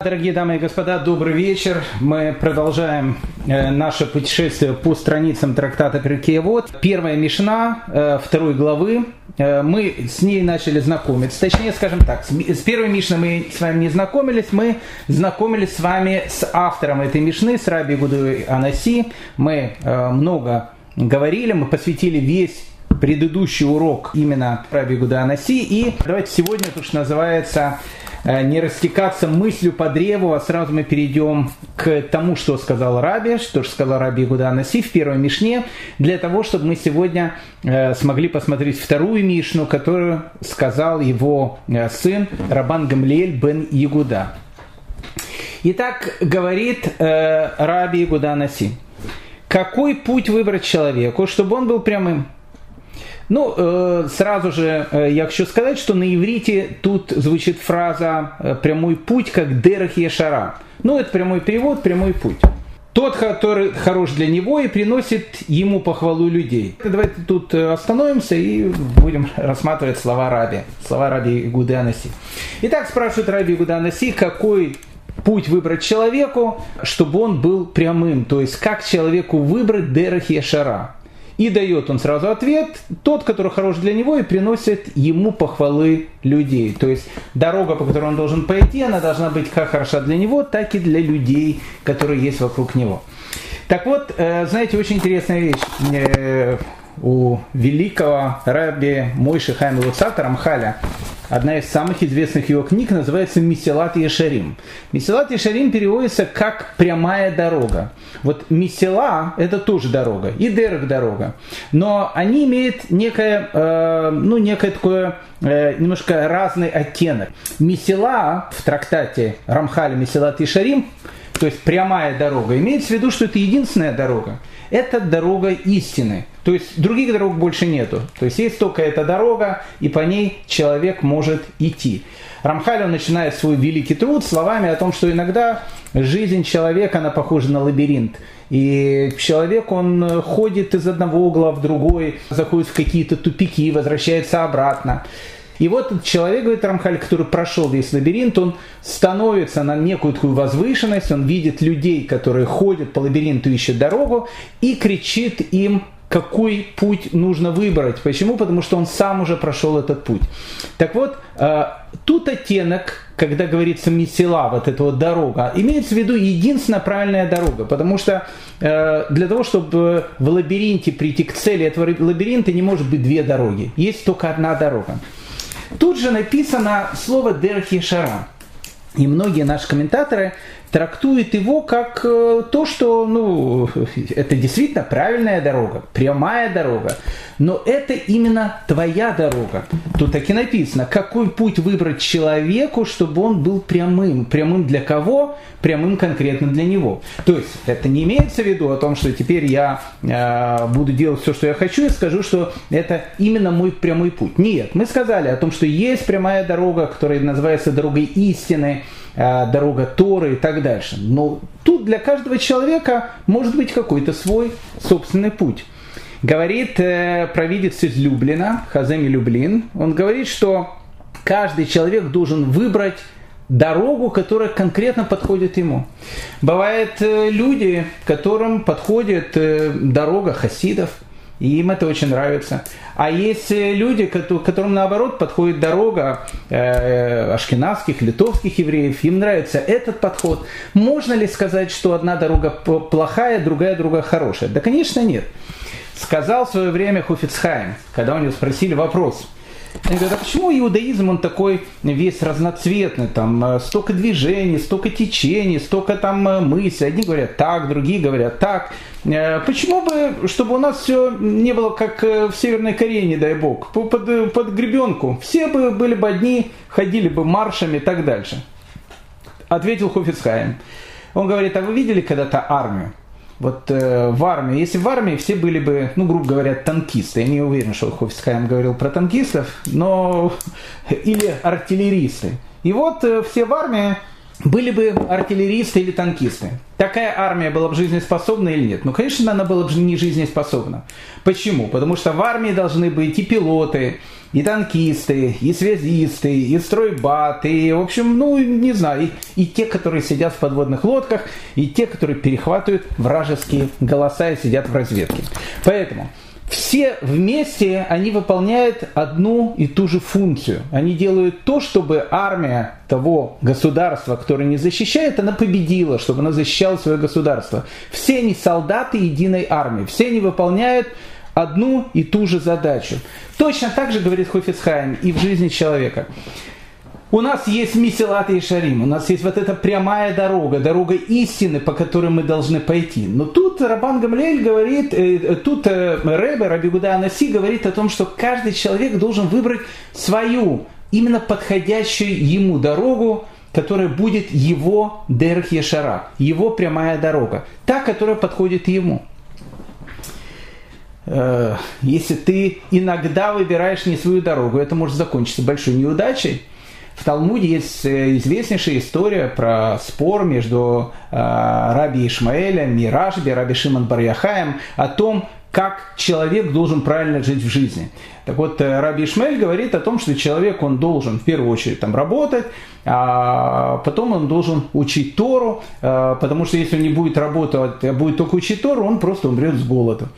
Дорогие дамы и господа, добрый вечер. Мы продолжаем э, наше путешествие по страницам трактата Вот. Первая Мишна, э, второй главы. Э, мы с ней начали знакомиться. Точнее, скажем так, с первой Мишной мы с вами не знакомились, мы знакомились с вами с автором этой Мишны, с Раби Гудой Анаси. Мы много говорили, мы посвятили весь предыдущий урок именно Раби Гуда Анаси. И давайте сегодня, то, что называется, Э, не растекаться мыслью по древу, а сразу мы перейдем к тому, что сказал Раби, что же сказал Раби Гуда Наси в первой Мишне, для того, чтобы мы сегодня э, смогли посмотреть вторую Мишну, которую сказал его э, сын Рабан Гамлиэль бен Ягуда. Итак, говорит Раби Ягуда Наси, какой путь выбрать человеку, чтобы он был прямым? Ну, э, сразу же э, я хочу сказать, что на иврите тут звучит фраза э, «прямой путь», как «дерах ешара». Ну, это прямой перевод, прямой путь. Тот, который хорош для него и приносит ему похвалу людей. Давайте тут остановимся и будем рассматривать слова Раби. Слова Раби Гуданаси. Итак, спрашивает Раби Гуданаси, какой путь выбрать человеку, чтобы он был прямым. То есть, как человеку выбрать дерах ешара. И дает он сразу ответ, тот, который хорош для него, и приносит ему похвалы людей. То есть дорога, по которой он должен пойти, она должна быть как хороша для него, так и для людей, которые есть вокруг него. Так вот, э, знаете, очень интересная вещь. У великого раби Мойши Хайма Луцата Рамхаля Одна из самых известных его книг называется «Месилат Ешарим». «Месилат Ешарим» переводится как «прямая дорога». Вот «месила» – это тоже дорога, и «дерек» – дорога. Но они имеют некое, э, ну, некое такое э, немножко разный оттенок. «Месила» в трактате Рамхаля «Месилат Ешарим» то есть прямая дорога, имеется в виду, что это единственная дорога. Это дорога истины. То есть других дорог больше нету. То есть есть только эта дорога, и по ней человек может идти. Рамхаль начинает свой великий труд словами о том, что иногда жизнь человека, она похожа на лабиринт. И человек, он ходит из одного угла в другой, заходит в какие-то тупики, возвращается обратно. И вот человек, говорит Рамхаль, который прошел весь лабиринт, он становится на некую такую возвышенность, он видит людей, которые ходят по лабиринту, ищут дорогу, и кричит им какой путь нужно выбрать. Почему? Потому что он сам уже прошел этот путь. Так вот, э, тут оттенок, когда говорится месила, вот эта вот дорога, имеется в виду единственная правильная дорога. Потому что э, для того, чтобы в лабиринте прийти к цели этого лабиринта, не может быть две дороги. Есть только одна дорога. Тут же написано слово «дерхи шара». И многие наши комментаторы трактуют его как э, то, что ну, это действительно правильная дорога, прямая дорога. Но это именно твоя дорога. Тут так и написано, какой путь выбрать человеку, чтобы он был прямым. Прямым для кого? Прямым конкретно для него. То есть это не имеется в виду о том, что теперь я э, буду делать все, что я хочу, и скажу, что это именно мой прямой путь. Нет, мы сказали о том, что есть прямая дорога, которая называется дорогой истины, дорога Торы и так дальше. Но тут для каждого человека может быть какой-то свой собственный путь. Говорит э, провидец из Люблина, Хаземи Люблин, он говорит, что каждый человек должен выбрать дорогу, которая конкретно подходит ему. Бывают э, люди, которым подходит э, дорога хасидов, и им это очень нравится. А есть э, люди, которым наоборот подходит дорога э, литовских евреев, им нравится этот подход. Можно ли сказать, что одна дорога плохая, другая дорога хорошая? Да, конечно, нет. Сказал в свое время Хуфицхайм, когда у него спросили вопрос. Они говорят, а почему иудаизм, он такой весь разноцветный, там э, столько движений, столько течений, столько там э, мыслей. Одни говорят так, другие говорят так. Э, почему бы, чтобы у нас все не было как в Северной Корее, не дай бог, под, под гребенку. Все бы были бы одни, ходили бы маршами и так дальше. Ответил Хуфицхайм. Он говорит, а вы видели когда-то армию? Вот э, в армии, если в армии все были бы, ну, грубо говоря, танкисты, я не уверен, что Хофицкайм говорил про танкистов, но или артиллеристы. И вот э, все в армии были бы артиллеристы или танкисты. Такая армия была бы жизнеспособна или нет? Ну, конечно, она была бы не жизнеспособна. Почему? Потому что в армии должны быть и пилоты, и танкисты, и связисты, и стройбаты, и, в общем, ну, не знаю, и, и те, которые сидят в подводных лодках, и те, которые перехватывают вражеские голоса и сидят в разведке. Поэтому все вместе они выполняют одну и ту же функцию. Они делают то, чтобы армия того государства, которое не защищает, она победила, чтобы она защищала свое государство. Все они солдаты единой армии, все они выполняют одну и ту же задачу. Точно так же говорит Хофицхайм и в жизни человека. У нас есть Мисилат и Шарим, у нас есть вот эта прямая дорога, дорога истины, по которой мы должны пойти. Но тут Рабан Гамлель говорит, э, тут э, Ребе, Раби Гуда Анаси говорит о том, что каждый человек должен выбрать свою, именно подходящую ему дорогу, которая будет его Дерх Ешара, его прямая дорога, та, которая подходит ему. Э, если ты иногда выбираешь не свою дорогу, это может закончиться большой неудачей. В Талмуде есть э, известнейшая история про спор между э, Раби Ишмаэлем и Рашби, Раби Шимон Барьяхаем о том, как человек должен правильно жить в жизни. Так вот, э, Раби Ишмаэль говорит о том, что человек, он должен в первую очередь там работать, а потом он должен учить Тору, потому что если он не будет работать, а будет только учить Тору, он просто умрет с голоду.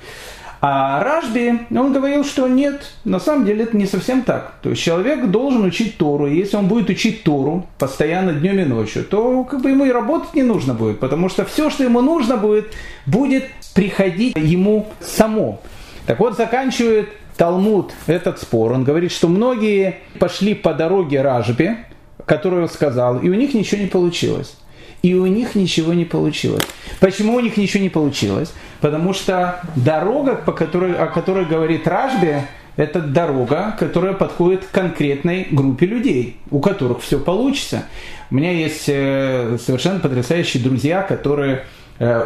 А Ражби, он говорил, что нет, на самом деле это не совсем так. То есть человек должен учить Тору, и если он будет учить Тору постоянно днем и ночью, то как бы ему и работать не нужно будет, потому что все, что ему нужно будет, будет приходить ему само. Так вот, заканчивает Талмуд этот спор. Он говорит, что многие пошли по дороге Ражби, которую он сказал, и у них ничего не получилось и у них ничего не получилось. Почему у них ничего не получилось? Потому что дорога, по которой, о которой говорит Ражби, это дорога, которая подходит к конкретной группе людей, у которых все получится. У меня есть э, совершенно потрясающие друзья, которые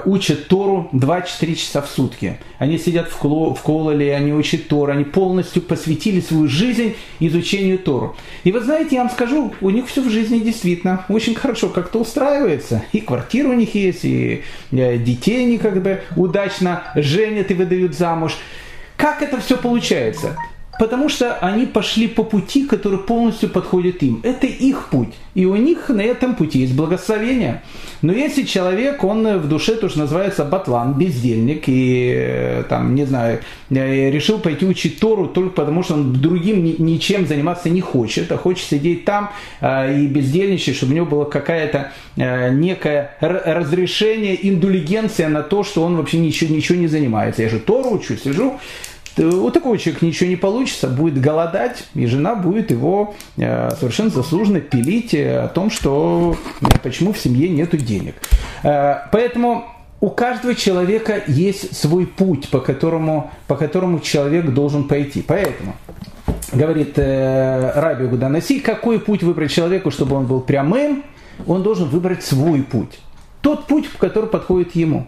учат Тору 2-4 часа в сутки. Они сидят в, кло, в кололе, они учат Тору, они полностью посвятили свою жизнь изучению Тору. И вы знаете, я вам скажу, у них все в жизни действительно очень хорошо как-то устраивается. И квартира у них есть, и э, детей они как бы удачно женят и выдают замуж. Как это все получается? Потому что они пошли по пути, который полностью подходит им. Это их путь. И у них на этом пути есть благословение. Но если человек, он в душе тоже называется батлан, бездельник, и э, там, не знаю, э, решил пойти учить Тору только потому, что он другим ничем заниматься не хочет, а хочет сидеть там э, и бездельничать, чтобы у него было какая-то некое разрешение, индулигенция на то, что он вообще ничего, ничего не занимается. Я же Тору учу, сижу, у такого человека ничего не получится, будет голодать, и жена будет его э, совершенно заслуженно пилить э, о том, что э, почему в семье нет денег. Поэтому у каждого человека есть свой путь, по которому, по которому человек должен пойти. Поэтому, говорит э, Раби Гуданаси, какой путь выбрать человеку, чтобы он был прямым, он должен выбрать свой путь. Тот путь, который подходит ему.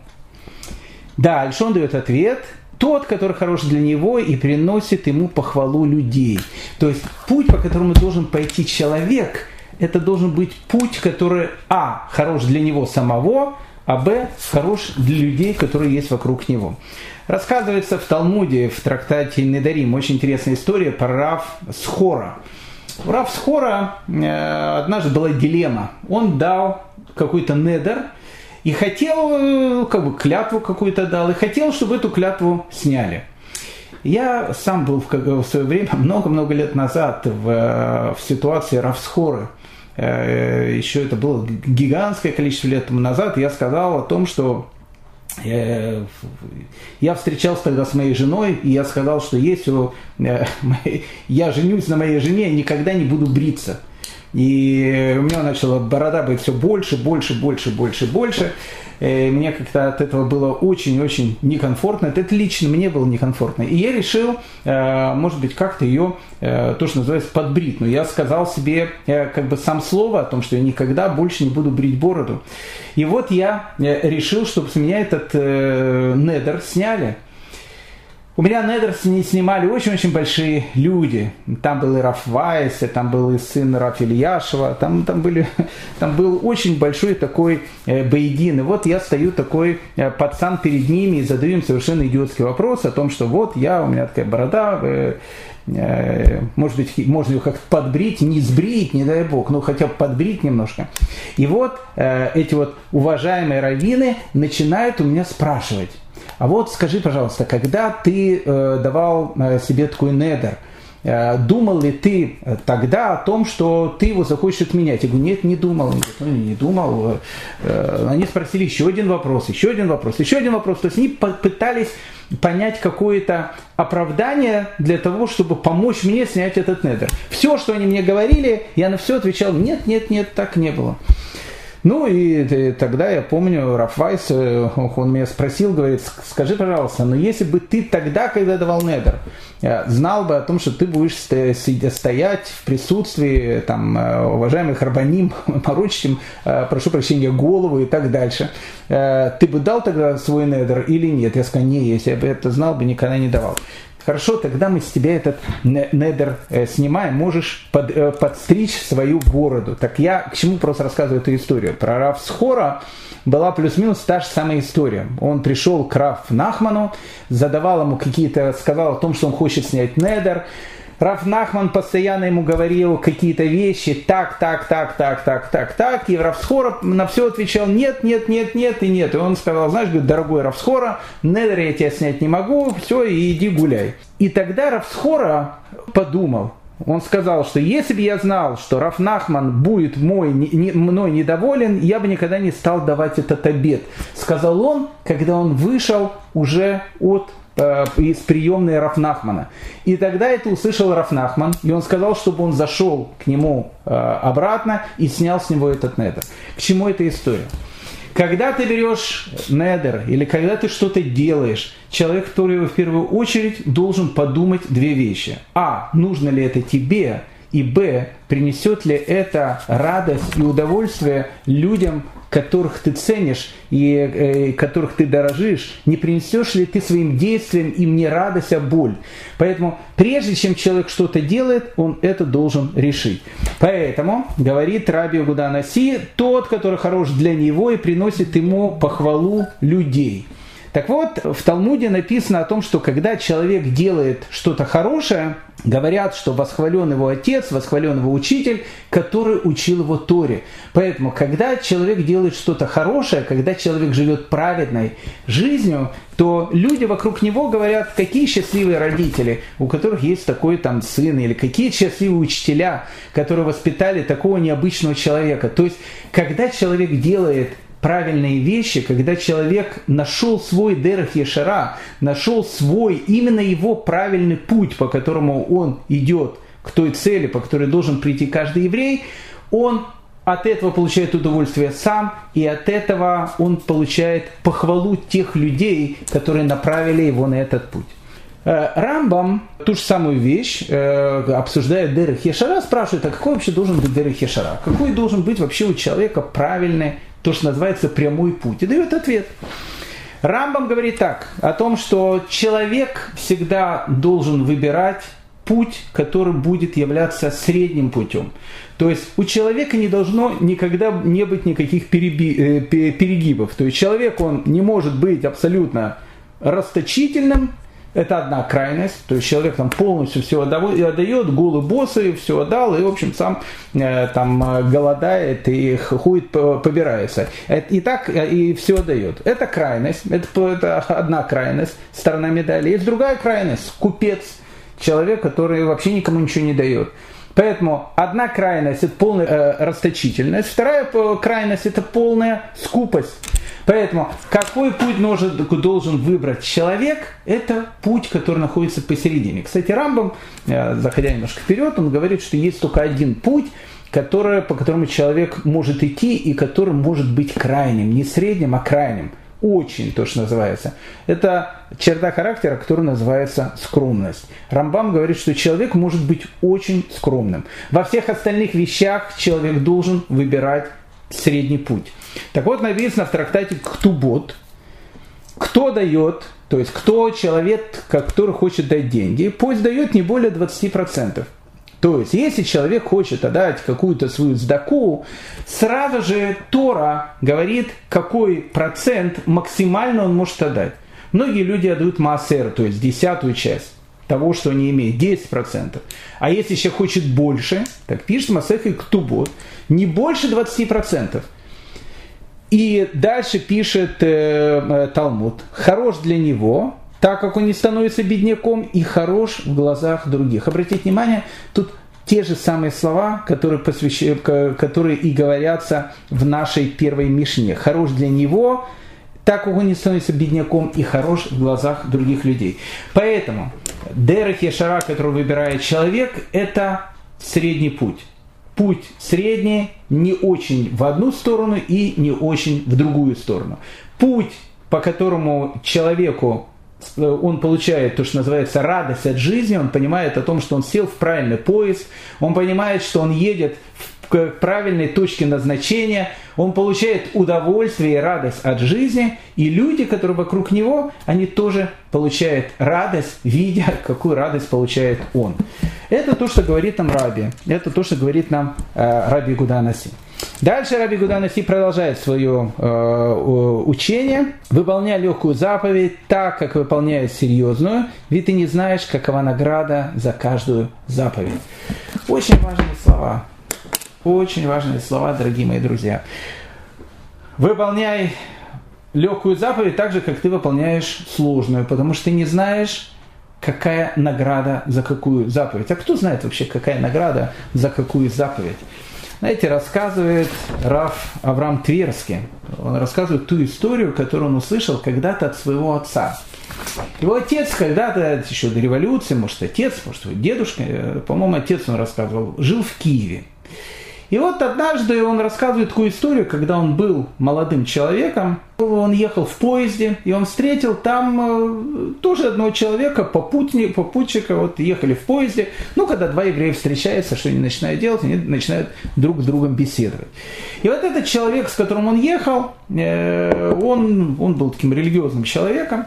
Дальше он дает ответ – тот, который хорош для него и приносит ему похвалу людей. То есть путь, по которому должен пойти человек, это должен быть путь, который, а, хорош для него самого, а б, хорош для людей, которые есть вокруг него. Рассказывается в Талмуде, в трактате Недарим, очень интересная история про Рав Схора. У Рав Схора э, однажды была дилемма. Он дал какой-то недер, и хотел, э, как бы клятву какую-то дал, и хотел, чтобы эту клятву сняли. Я сам был в, в свое время, много-много лет назад, в, э, в ситуации Равсхоры. Э, Еще это было гигантское количество лет назад. Я сказал о том, что я встречался тогда с моей женой, и я сказал, что если я женюсь на моей жене, я никогда не буду бриться. И у меня начала борода быть все больше, больше, больше, больше, больше. И мне как-то от этого было очень-очень некомфортно. Это лично мне было некомфортно. И я решил, э, может быть, как-то ее, э, то, что называется, подбрить. Но я сказал себе э, как бы сам слово о том, что я никогда больше не буду брить бороду. И вот я решил, чтобы с меня этот недер сняли. У меня недер не снимали очень-очень большие люди. Там был и Раф Вайс, там был и сын Раф Ильяшева, там, там, были, там был очень большой такой э, боедин. И вот я стою такой э, пацан перед ними и задаю им совершенно идиотский вопрос о том, что вот я, у меня такая борода, э, может быть, можно ее как-то подбрить, не сбрить, не дай бог, но хотя бы подбрить немножко. И вот эти вот уважаемые раввины начинают у меня спрашивать, а вот скажи, пожалуйста, когда ты э, давал э, себе такой недер, э, думал ли ты тогда о том, что ты его захочешь отменять? Я говорю, нет, не думал. Говорит, ну, не думал. Они спросили еще один вопрос, еще один вопрос, еще один вопрос. То есть они пытались понять какое-то оправдание для того, чтобы помочь мне снять этот недер. Все, что они мне говорили, я на все отвечал, нет, нет, нет, так не было. Ну и тогда я помню, Рафвайс, э, он меня спросил, говорит, скажи, пожалуйста, но если бы ты тогда, когда давал недер, э, знал бы о том, что ты будешь стоять в присутствии там, э, уважаемых рабаним, морочить им, прошу прощения, голову и так дальше, ты бы дал тогда свой недер или нет? Я сказал, не, если я бы это знал, бы никогда не давал. Хорошо, тогда мы с тебя этот недер э, снимаем, можешь под, э, подстричь свою бороду. Так я к чему просто рассказываю эту историю. Про Раф Схора была плюс-минус та же самая история. Он пришел к Раф Нахману, задавал ему какие-то, сказал о том, что он хочет снять недер. Раф Нахман постоянно ему говорил какие-то вещи, так, так, так, так, так, так, так, и Равсхора на все отвечал нет, нет, нет, нет и нет. И он сказал, знаешь, говорит, дорогой Равсхора, недер я тебя снять не могу, все, и иди гуляй. И тогда Равсхора подумал, он сказал, что если бы я знал, что Раф Нахман будет мой, не, мной недоволен, я бы никогда не стал давать этот обед. Сказал он, когда он вышел уже от из приемной Рафнахмана. И тогда это услышал Рафнахман, и он сказал, чтобы он зашел к нему э, обратно и снял с него этот недер. К чему эта история? Когда ты берешь недер или когда ты что-то делаешь, человек, который в первую очередь должен подумать две вещи. А, нужно ли это тебе? И Б, принесет ли это радость и удовольствие людям, которых ты ценишь и э, которых ты дорожишь, не принесешь ли ты своим действием им не радость, а боль. Поэтому прежде чем человек что-то делает, он это должен решить. Поэтому, говорит Раби Гуданаси, тот, который хорош для него и приносит ему похвалу людей. Так вот, в Талмуде написано о том, что когда человек делает что-то хорошее, говорят, что восхвален его отец, восхвален его учитель, который учил его Торе. Поэтому, когда человек делает что-то хорошее, когда человек живет праведной жизнью, то люди вокруг него говорят, какие счастливые родители, у которых есть такой там сын, или какие счастливые учителя, которые воспитали такого необычного человека. То есть, когда человек делает правильные вещи, когда человек нашел свой дерах Ешара, нашел свой, именно его правильный путь, по которому он идет к той цели, по которой должен прийти каждый еврей, он от этого получает удовольствие сам, и от этого он получает похвалу тех людей, которые направили его на этот путь. Э, Рамбам ту же самую вещь, э, обсуждая Дерах Ешара, спрашивает, а какой вообще должен быть Дерах Ешара? Какой должен быть вообще у человека правильный то, что называется прямой путь, и дает ответ. Рамбам говорит так, о том, что человек всегда должен выбирать путь, который будет являться средним путем. То есть у человека не должно никогда не быть никаких э, перегибов. То есть человек, он не может быть абсолютно расточительным, это одна крайность, то есть человек там полностью все отдает, голый боссы, все отдал, и, в общем, сам э, там э, голодает и ходит, побирается. И так э, и все отдает. Это крайность, это, это одна крайность, сторона медали. Есть другая крайность, купец, человек, который вообще никому ничего не дает. Поэтому одна крайность это полная э, расточительность, вторая крайность это полная скупость. Поэтому какой путь нужен, должен выбрать человек, это путь, который находится посередине. Кстати, Рамбам, э, заходя немножко вперед, он говорит, что есть только один путь, который, по которому человек может идти и который может быть крайним, не средним, а крайним. Очень, то, что называется. Это черта характера, которая называется скромность. Рамбам говорит, что человек может быть очень скромным. Во всех остальных вещах человек должен выбирать средний путь. Так вот, написано в трактате «Ктубот», кто дает, то есть кто человек, который хочет дать деньги, пусть дает не более 20%. То есть, если человек хочет отдать какую-то свою сдаку, сразу же Тора говорит, какой процент максимально он может отдать. Многие люди отдают массер, то есть десятую часть того, что они имеют, 10%. А если еще хочет больше, так пишет Масех и Ктубот, не больше 20%. И дальше пишет э, э, Талмуд, хорош для него, так как он не становится бедняком, и хорош в глазах других. Обратите внимание, тут те же самые слова, которые, посвящ... которые и говорятся в нашей первой Мишне. Хорош для него, так как он не становится бедняком и хорош в глазах других людей. Поэтому Дерек Ешара, который выбирает человек, это средний путь путь средний, не очень в одну сторону и не очень в другую сторону. Путь, по которому человеку он получает то, что называется радость от жизни, он понимает о том, что он сел в правильный поезд, он понимает, что он едет к правильной точке назначения, он получает удовольствие и радость от жизни, и люди, которые вокруг него, они тоже получают радость, видя, какую радость получает он. Это то, что говорит нам Раби. Это то, что говорит нам э, Раби Гуданаси. Дальше Раби Гуданаси продолжает свое э, учение. Выполняй легкую заповедь так, как выполняет серьезную, ведь ты не знаешь, какова награда за каждую заповедь. Очень важные слова. Очень важные слова, дорогие мои друзья. Выполняй легкую заповедь так же, как ты выполняешь сложную, потому что ты не знаешь, какая награда за какую заповедь. А кто знает вообще, какая награда за какую заповедь? Знаете, рассказывает Раф Авраам Тверский. Он рассказывает ту историю, которую он услышал когда-то от своего отца. Его отец когда-то, еще до революции, может отец, может дедушка, э, по-моему, отец он рассказывал, жил в Киеве. И вот однажды он рассказывает такую историю, когда он был молодым человеком, он ехал в поезде, и он встретил там э, тоже одного человека, попутника, попутчика, вот ехали в поезде. Ну, когда два еврея встречаются, что они начинают делать? Они начинают друг с другом беседовать. И вот этот человек, с которым он ехал, э, он, он был таким религиозным человеком,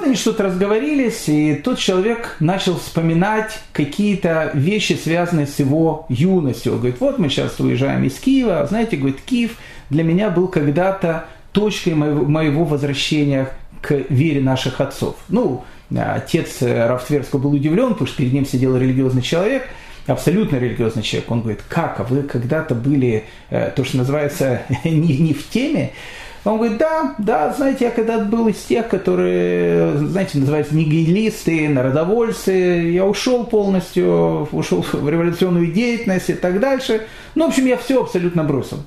вот они что-то разговорились, и тот человек начал вспоминать какие-то вещи, связанные с его юностью. Он говорит, вот мы сейчас уезжаем из Киева, знаете, говорит, Киев для меня был когда-то точкой моего, возвращения к вере наших отцов. Ну, отец Рафтверского был удивлен, потому что перед ним сидел религиозный человек, абсолютно религиозный человек. Он говорит, как, а вы когда-то были, э, то, что называется, не, не в теме? Он говорит, да, да, знаете, я когда был из тех, которые, знаете, называются нигилисты, народовольцы, я ушел полностью, ушел в революционную деятельность и так дальше. Ну, в общем, я все абсолютно бросил.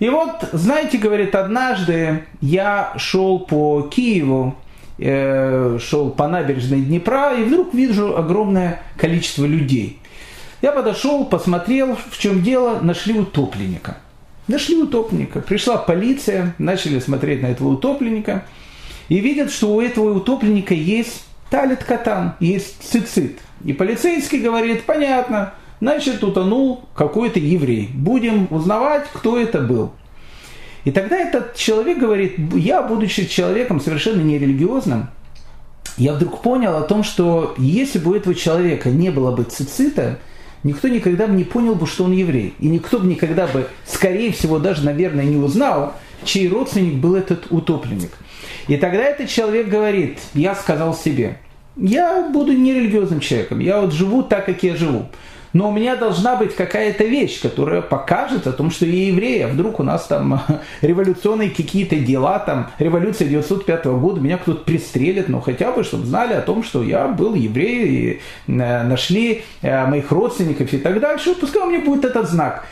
И вот, знаете, говорит, однажды я шел по Киеву, э, шел по набережной Днепра, и вдруг вижу огромное количество людей. Я подошел, посмотрел, в чем дело, нашли утопленника. Нашли утопленника. Пришла полиция, начали смотреть на этого утопленника и видят, что у этого утопленника есть талит катан, есть цицит. И полицейский говорит, понятно, значит утонул какой-то еврей. Будем узнавать, кто это был. И тогда этот человек говорит, я, будучи человеком совершенно нерелигиозным, я вдруг понял о том, что если бы у этого человека не было бы цицита, никто никогда бы не понял бы, что он еврей. И никто бы никогда бы, скорее всего, даже, наверное, не узнал, чей родственник был этот утопленник. И тогда этот человек говорит, я сказал себе, я буду нерелигиозным человеком, я вот живу так, как я живу но у меня должна быть какая-то вещь, которая покажет о том, что я еврей, а вдруг у нас там революционные какие-то дела, там революция 905 года, меня кто-то пристрелит, но хотя бы, чтобы знали о том, что я был еврей, и э, нашли э, моих родственников и так дальше, пускай у меня будет этот знак.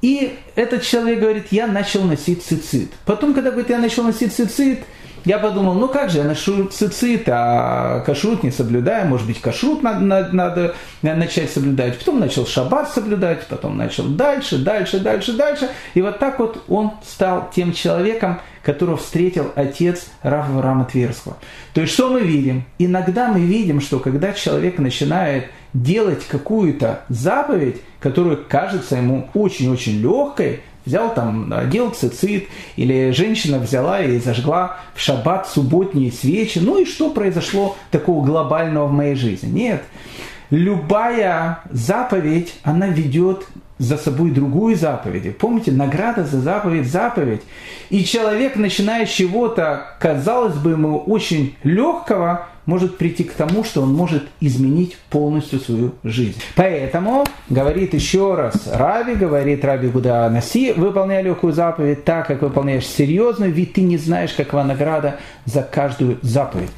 И этот человек говорит, я начал носить цицит. Потом, когда говорит, я начал носить цицит, я подумал, ну как же, я ношу цицит, а кашрут не соблюдаю, может быть, кашрут надо, надо, надо начать соблюдать. Потом начал шаббат соблюдать, потом начал дальше, дальше, дальше, дальше. И вот так вот он стал тем человеком, которого встретил отец Рафа Рама Тверского. То есть что мы видим? Иногда мы видим, что когда человек начинает делать какую-то заповедь, которая кажется ему очень-очень легкой, Взял там, одел цицит, или женщина взяла и зажгла в шаббат субботние свечи. Ну и что произошло такого глобального в моей жизни? Нет. Любая заповедь, она ведет за собой другую заповедь. Помните, награда за заповедь – заповедь. И человек, начиная с чего-то, казалось бы, ему очень легкого, может прийти к тому, что он может изменить полностью свою жизнь. Поэтому, говорит еще раз Раби, говорит Раби Гуда Наси, выполняй легкую заповедь так, как выполняешь серьезную, ведь ты не знаешь, какова награда за каждую заповедь.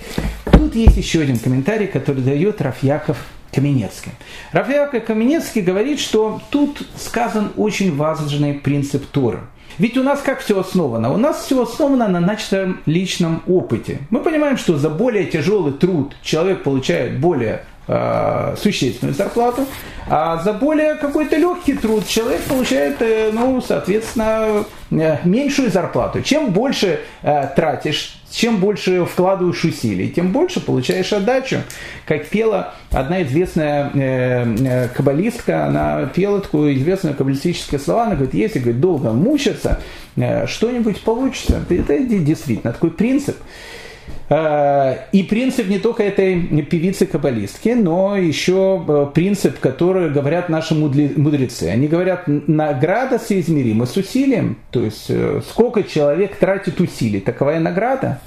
Тут есть еще один комментарий, который дает Рафьяков Каменецкий. Рафьяков Каменецкий говорит, что тут сказан очень важный принцип Торы – ведь у нас как все основано? У нас все основано на начатом личном опыте. Мы понимаем, что за более тяжелый труд человек получает более э, существенную зарплату, а за более какой-то легкий труд человек получает, э, ну, соответственно, э, меньшую зарплату. Чем больше тратишь чем больше вкладываешь усилий, тем больше получаешь отдачу. Как пела одна известная каббалистка, она пела такую известную каббалистическое слова, она говорит, если говорит, долго мучиться, что-нибудь получится. Это действительно такой принцип. Э, и принцип не только этой певицы-каббалистки, но еще э, принцип, который говорят наши мудрецы. Они говорят, награда соизмерима с усилием, то есть э, сколько человек тратит усилий, таковая награда.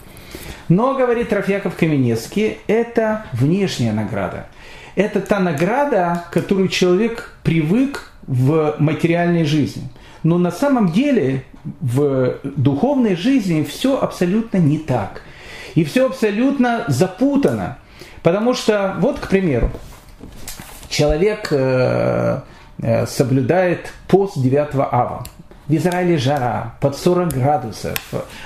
Но, говорит Рафьяков Каменецкий, это внешняя награда. Это та награда, которую человек привык в материальной жизни. Но на самом деле в духовной жизни все абсолютно не так – и все абсолютно запутано. Потому что, вот, к примеру, человек э, э, соблюдает пост 9 ава. В Израиле жара, под 40 градусов.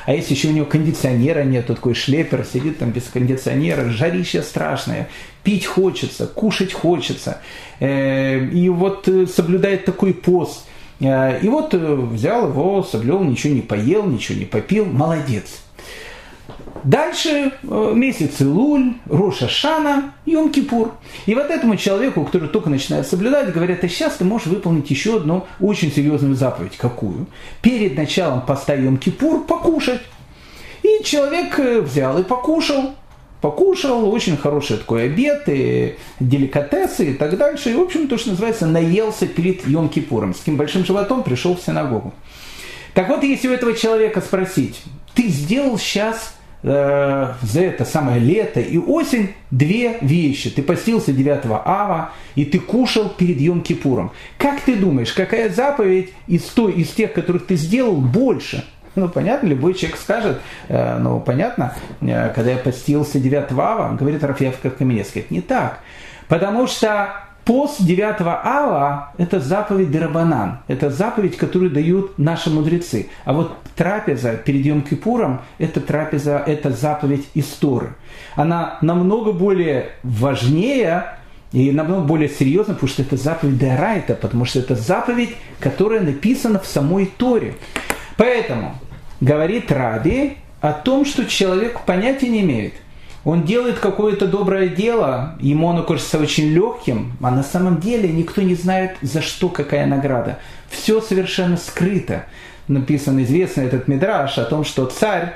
А если еще у него кондиционера нет, то такой шлепер сидит там без кондиционера, жарище страшное, пить хочется, кушать хочется. Э, и вот соблюдает такой пост. И вот взял его, соблюл, ничего не поел, ничего не попил, молодец. Дальше э, месяц Илуль, Роша Шана, Йом-Кипур. И вот этому человеку, который только начинает соблюдать, говорят, а сейчас ты можешь выполнить еще одну очень серьезную заповедь. Какую? Перед началом поста Йом-Кипур покушать. И человек э, взял и покушал. Покушал, очень хороший такой обед, и деликатесы и так дальше. И, в общем, то, что называется, наелся перед Йом-Кипуром. С таким большим животом пришел в синагогу. Так вот, если у этого человека спросить, ты сделал сейчас э, за это самое лето и осень две вещи. Ты постился 9 ава, и ты кушал перед Йом-Кипуром. Как ты думаешь, какая заповедь из, той, из тех, которых ты сделал, больше? Ну, понятно, любой человек скажет, э, ну, понятно, э, когда я постился 9 ава, говорит Рафиев Каменецкий, это не так. Потому что Пост 9 ава – это заповедь Дерабанан, это заповедь, которую дают наши мудрецы. А вот трапеза перед Йом-Кипуром – это трапеза, это заповедь истории. Она намного более важнее и намного более серьезно, потому что это заповедь Дерайта, потому что это заповедь, которая написана в самой Торе. Поэтому говорит Раби о том, что человек понятия не имеет – он делает какое-то доброе дело, ему оно кажется очень легким, а на самом деле никто не знает, за что какая награда. Все совершенно скрыто. Написан известный этот мидраж о том, что царь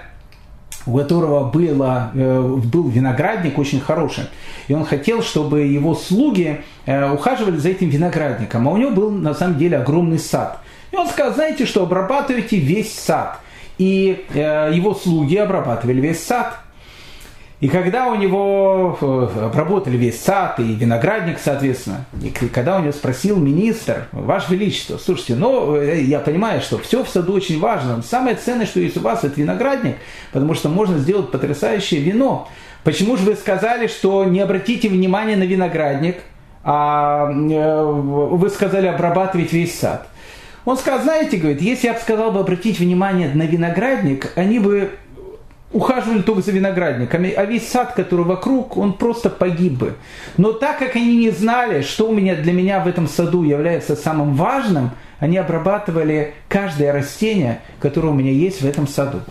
у которого было, э, был виноградник очень хороший. И он хотел, чтобы его слуги э, ухаживали за этим виноградником. А у него был на самом деле огромный сад. И он сказал, знаете что, обрабатывайте весь сад. И э, его слуги обрабатывали весь сад. И когда у него э, обработали весь сад и виноградник, соответственно, и когда у него спросил министр, Ваше Величество, слушайте, ну, э, я понимаю, что все в саду очень важно, самое ценное, что есть у вас, это виноградник, потому что можно сделать потрясающее вино. Почему же вы сказали, что не обратите внимания на виноградник, а э, вы сказали обрабатывать весь сад? Он сказал, знаете, говорит, если я бы сказал бы обратить внимание на виноградник, они бы ухаживали только за виноградниками, а весь сад, который вокруг, он просто погиб бы. Но так как они не знали, что у меня для меня в этом саду является самым важным, они обрабатывали каждое растение, которое у меня есть в этом саду.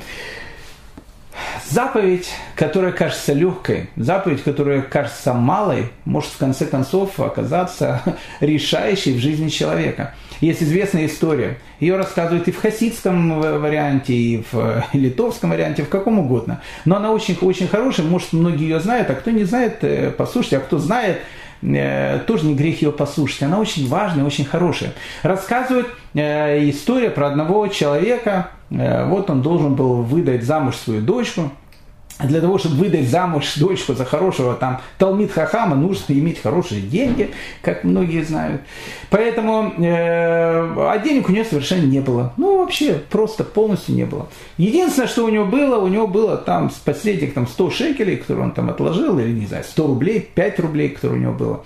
заповедь, которая кажется легкой, заповедь, которая кажется малой, может в конце концов оказаться решающей в жизни человека. Есть известная история. Ее рассказывают и в хасидском варианте, и в литовском варианте, в каком угодно. Но она очень-очень хорошая, может, многие ее знают, а кто не знает, э, послушайте, а кто знает, э, тоже не грех ее послушать. Она очень важная, очень хорошая. Рассказывают э, история про одного человека. Вот он должен был выдать замуж свою дочку для того, чтобы выдать замуж дочку за хорошего там Талмит Хахама, нужно иметь хорошие деньги, как многие знают. Поэтому, э, а денег у нее совершенно не было. Ну, вообще, просто полностью не было. Единственное, что у него было, у него было там с последних там 100 шекелей, которые он там отложил, или, не знаю, 100 рублей, 5 рублей, которые у него было.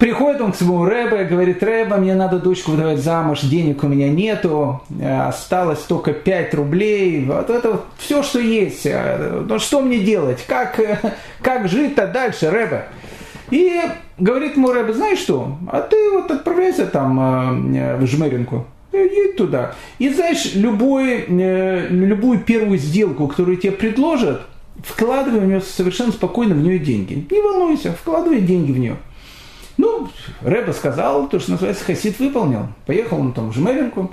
Приходит он к своему Рэбе, говорит, Рэбе, мне надо дочку выдавать замуж, денег у меня нету, э, осталось только 5 рублей, вот это вот все, что есть. Э, ну что мне делать? Как, э, как жить-то дальше, Рэбе? И говорит ему Рэбе, знаешь что, а ты вот отправляйся там в Жмеринку, едь туда. И знаешь, любой, любую первую сделку, которую тебе предложат, вкладывай в нее совершенно спокойно в нее деньги. Не волнуйся, вкладывай деньги в нее. Ну, Рэба сказал, то, что называется, Хасид выполнил. Поехал он там в Жмеринку,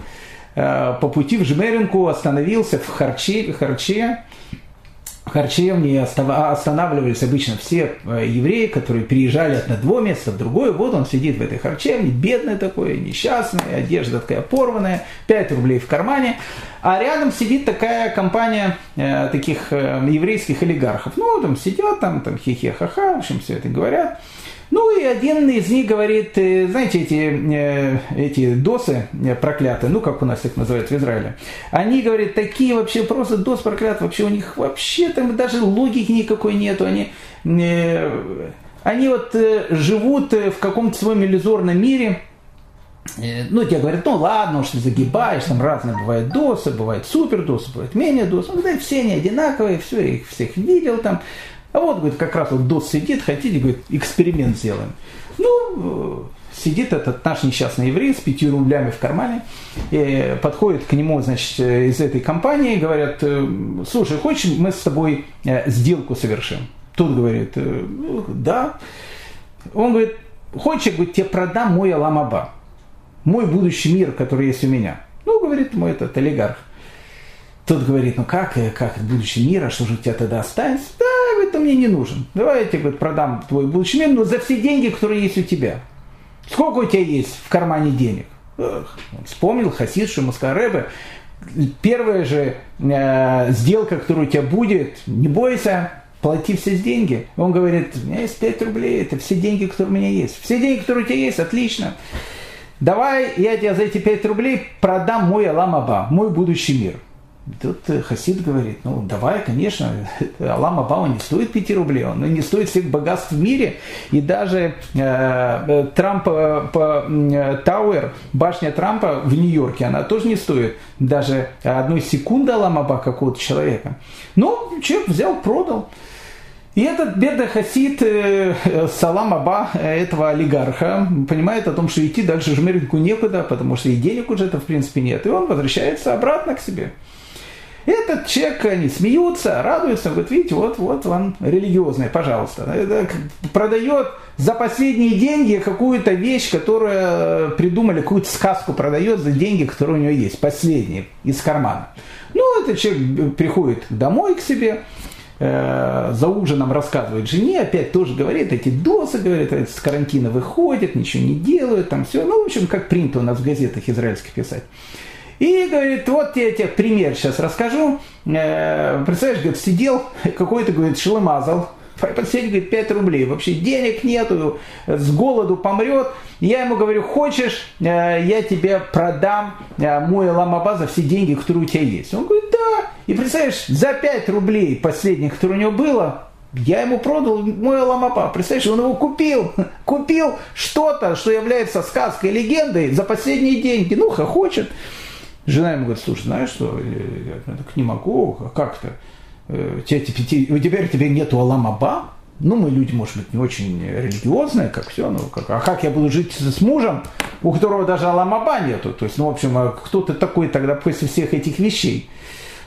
э, по пути в Жмеринку остановился в Харче, Харче в харчевне останавливались обычно все э, евреи, которые переезжали от одного места в другое. Вот он сидит в этой харчевне, бедный такой, несчастный, одежда такая порванная, 5 рублей в кармане. А рядом сидит такая компания э, таких э, еврейских олигархов. Ну, там сидят, там, там хихе-ха-ха, в общем, все это говорят. Ну и один из них говорит, э, знаете, эти, э, эти досы э, проклятые, ну как у нас их называют в Израиле, они говорят, такие вообще просто дос проклятые, вообще у них вообще там даже логики никакой нету, они, они вот живут в каком-то своем иллюзорном мире, ну, тебе говорят, ну ладно, что загибаешь, там разные бывают досы, бывают супер досы, бывают менее досы, ну, да, все они одинаковые, все, их всех видел там, а вот, говорит, как раз вот DOS сидит, хотите, говорит, эксперимент сделаем. Ну, сидит этот наш несчастный еврей с пятью рублями в кармане, и подходит к нему, значит, из этой компании, говорят, «Э, слушай, хочешь, мы с тобой э, сделку совершим? Тут говорит, «Э, «Ну, да. Он говорит, хочешь, я говорит, тебе продам мой Аламаба, мой будущий мир, который есть у меня. Ну, говорит мой этот олигарх. Тот говорит, ну как, как будущий мир, а что же у тебя тогда останется? Да, мне не нужен. Давай я тебе говорит, продам твой будущий мир, но за все деньги, которые есть у тебя. Сколько у тебя есть в кармане денег? Эх, вспомнил Хасид Шумаскаребе. Первая же э, сделка, которая у тебя будет, не бойся, плати все деньги. Он говорит, у меня есть 5 рублей, это все деньги, которые у меня есть. Все деньги, которые у тебя есть, отлично. Давай я тебе за эти 5 рублей продам мой Аламаба, мой будущий мир. Тут э, Хасид говорит, ну давай, конечно, Алам Абама не стоит 5 рублей, он не стоит всех богатств в мире. И даже э, э Трамп э, э, Тауэр, башня Трампа в Нью-Йорке, она тоже не стоит даже одной секунды Алам Аба какого-то человека. Ну, человек взял, продал. И этот бедный хасид э, Салам Аба, этого олигарха, понимает о том, что идти дальше жмеринку некуда, потому что и денег уже это в принципе нет. И он возвращается обратно к себе. Этот человек, они смеются, радуются, говорят, видите, вот, вот он религиозный, пожалуйста. Это продает за последние деньги какую-то вещь, которую придумали, какую-то сказку продает за деньги, которые у него есть, последние, из кармана. Ну, этот человек приходит домой к себе, э, за ужином рассказывает жене, опять тоже говорит, эти досы, говорит, с карантина выходят, ничего не делают, там все. Ну, в общем, как принято у нас в газетах израильских писать. И говорит, вот я тебе пример сейчас расскажу. Э, представляешь, говорит, сидел какой-то, говорит, шлемазал, последний, говорит, 5 рублей. Вообще денег нету, с голоду помрет. Я ему говорю, хочешь, э, я тебе продам э, мой ламаба за все деньги, которые у тебя есть. Он говорит, да. И представляешь, за 5 рублей последних, которые у него было, я ему продал мой ламапа. Представляешь, он его купил. Купил что-то, что является сказкой, легендой за последние деньги. Ну, хохочет. Жена ему говорит, слушай, знаешь что, я так не могу, а как-то, э, теперь тебе нету Аламаба, ну, мы люди, может быть, не очень религиозные, как все, ну, как, а как я буду жить с мужем, у которого даже Аламаба нету, то есть, ну, в общем, а кто ты такой тогда после всех этих вещей?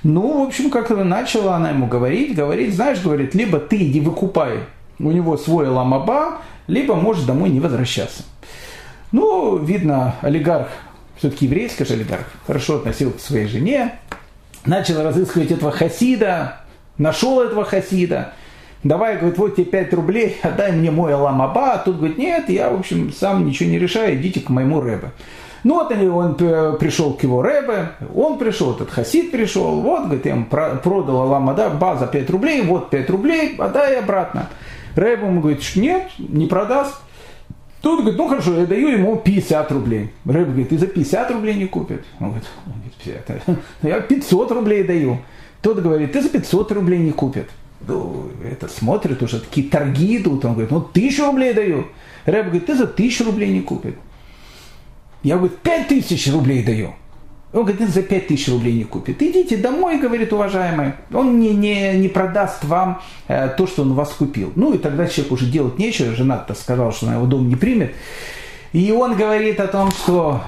Ну, в общем, как начала она ему говорить, говорить, знаешь, говорит, либо ты иди выкупай у него свой ламаба, либо можешь домой не возвращаться. Ну, видно, олигарх, все-таки еврейский же олигарх, хорошо относился к своей жене, начал разыскивать этого хасида, нашел этого хасида, давай, говорит, вот тебе 5 рублей, отдай мне мой аламаба, а тут говорит, нет, я, в общем, сам ничего не решаю, идите к моему рэбе. Ну вот он пришел к его рэбе, он пришел, этот хасид пришел, вот, говорит, я ему продал аламада, база 5 рублей, вот 5 рублей, отдай обратно. Рэбе ему говорит, нет, не продаст. Тут говорит, ну хорошо, я даю ему 50 рублей. Рэб говорит, ты за 50 рублей не купит. Он говорит, 50. я 500 рублей даю. Тот говорит, ты за 500 рублей не купит. Ну, это смотрит уже, такие торги идут. Он говорит, ну тысячу рублей даю. Рэб говорит, ты за тысячу рублей не купит. Я говорю, пять тысяч рублей даю. Он говорит, за пять тысяч рублей не купит. Идите домой, говорит, уважаемый. Он не, не, не продаст вам э, то, что он вас купил. Ну и тогда человек уже делать нечего. Жена-то сказала, что она его дом не примет. И он говорит о том, что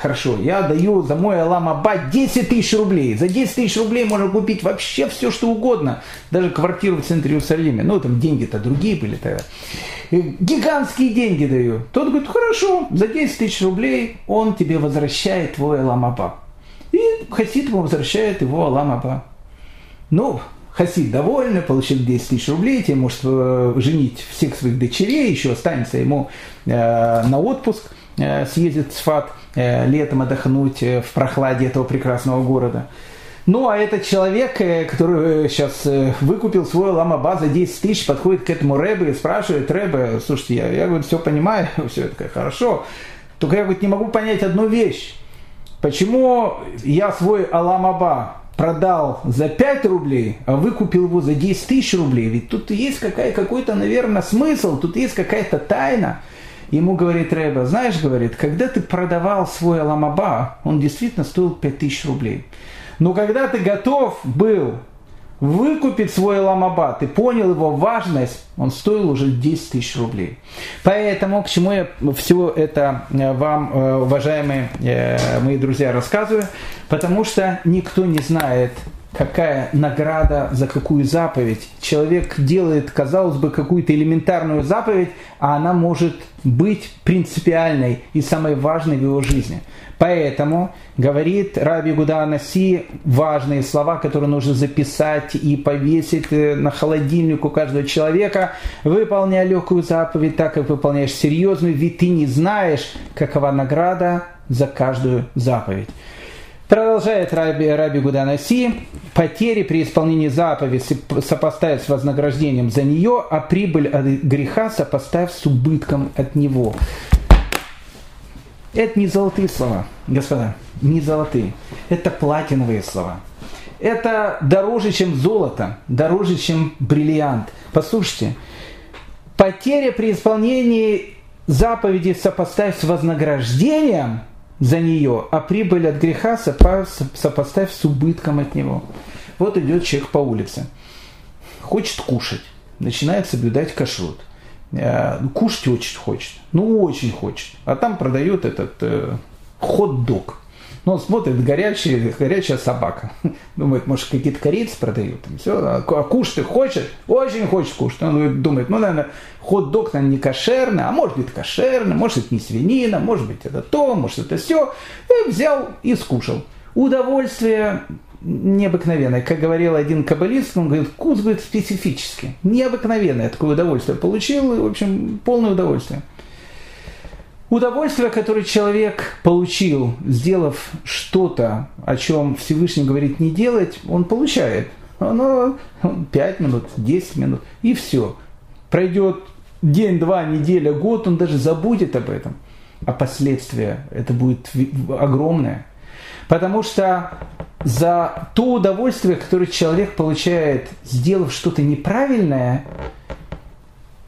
Хорошо, я даю за мой Алам Аббат 10 тысяч рублей. За 10 тысяч рублей можно купить вообще все, что угодно. Даже квартиру в центре Иерусалима. Ну, там деньги-то другие были тогда. Гигантские деньги даю. Тот говорит, хорошо, за 10 тысяч рублей он тебе возвращает твой Алам Абба. И Хасид ему возвращает его Алам Абба. Ну, Хасид довольный, получил 10 тысяч рублей, тебе может э, женить всех своих дочерей, еще останется ему э, на отпуск, съездит в Сфат э, летом отдохнуть э, в прохладе этого прекрасного города. Ну, а этот человек, э, который сейчас э, выкупил свой ламаба за 10 тысяч, подходит к этому Рэбе и спрашивает, Рэбе, слушайте, я, я говорю, все понимаю, все это хорошо, только я говорит, не могу понять одну вещь. Почему я свой Аламаба продал за 5 рублей, а выкупил его за 10 тысяч рублей? Ведь тут есть какая, какой-то, наверное, смысл, тут есть какая-то тайна. Ему говорит Рэба, знаешь, говорит, когда ты продавал свой Аламаба, он действительно стоил 5 тысяч рублей. Но когда ты готов был выкупить свой ламабат, ты понял его важность, он стоил уже 10 тысяч рублей. Поэтому, к чему я все это э, вам, э, уважаемые э, мои друзья, рассказываю, потому что никто не знает, какая награда за какую заповедь. Человек делает, казалось бы, какую-то элементарную заповедь, а она может быть принципиальной и самой важной в его жизни. Поэтому, говорит Раби Гуда Анаси, важные слова, которые нужно записать и повесить э, на холодильник у каждого человека, выполняя легкую заповедь, так как выполняешь серьезную, ведь ты не знаешь, какова награда за каждую заповедь. Продолжает Раби, Раби Гуданаси, потери при исполнении заповеди сопоставив с вознаграждением за нее, а прибыль от греха сопоставив с убытком от него. Это не золотые слова, господа, не золотые. Это платиновые слова. Это дороже, чем золото, дороже, чем бриллиант. Послушайте, потеря при исполнении заповеди сопоставь с вознаграждением – за нее, а прибыль от греха сопоставь с убытком от него. Вот идет человек по улице, хочет кушать, начинает соблюдать кашрут. Э, кушать очень хочет, ну очень хочет. А там продают этот э, хот-дог. Ну, он смотрит, горячая, горячая собака. Думает, может, какие-то корицы продают. Там, все. А, а кушать хочет? Очень хочет кушать. Он думает, ну, наверное, хот-дог, наверное, не кошерный, а может быть кошерный, может, это не свинина, может быть, это то, может, это все. И взял и скушал. Удовольствие необыкновенное. Как говорил один каббалист, он говорит, вкус будет специфический. Необыкновенное такое удовольствие получил, и, в общем, полное удовольствие. Удовольствие, которое человек получил, сделав что-то, о чем Всевышний говорит не делать, он получает. Оно 5 минут, 10 минут, и все. Пройдет день, два, неделя, год, он даже забудет об этом. А последствия это будет огромное. Потому что за то удовольствие, которое человек получает, сделав что-то неправильное,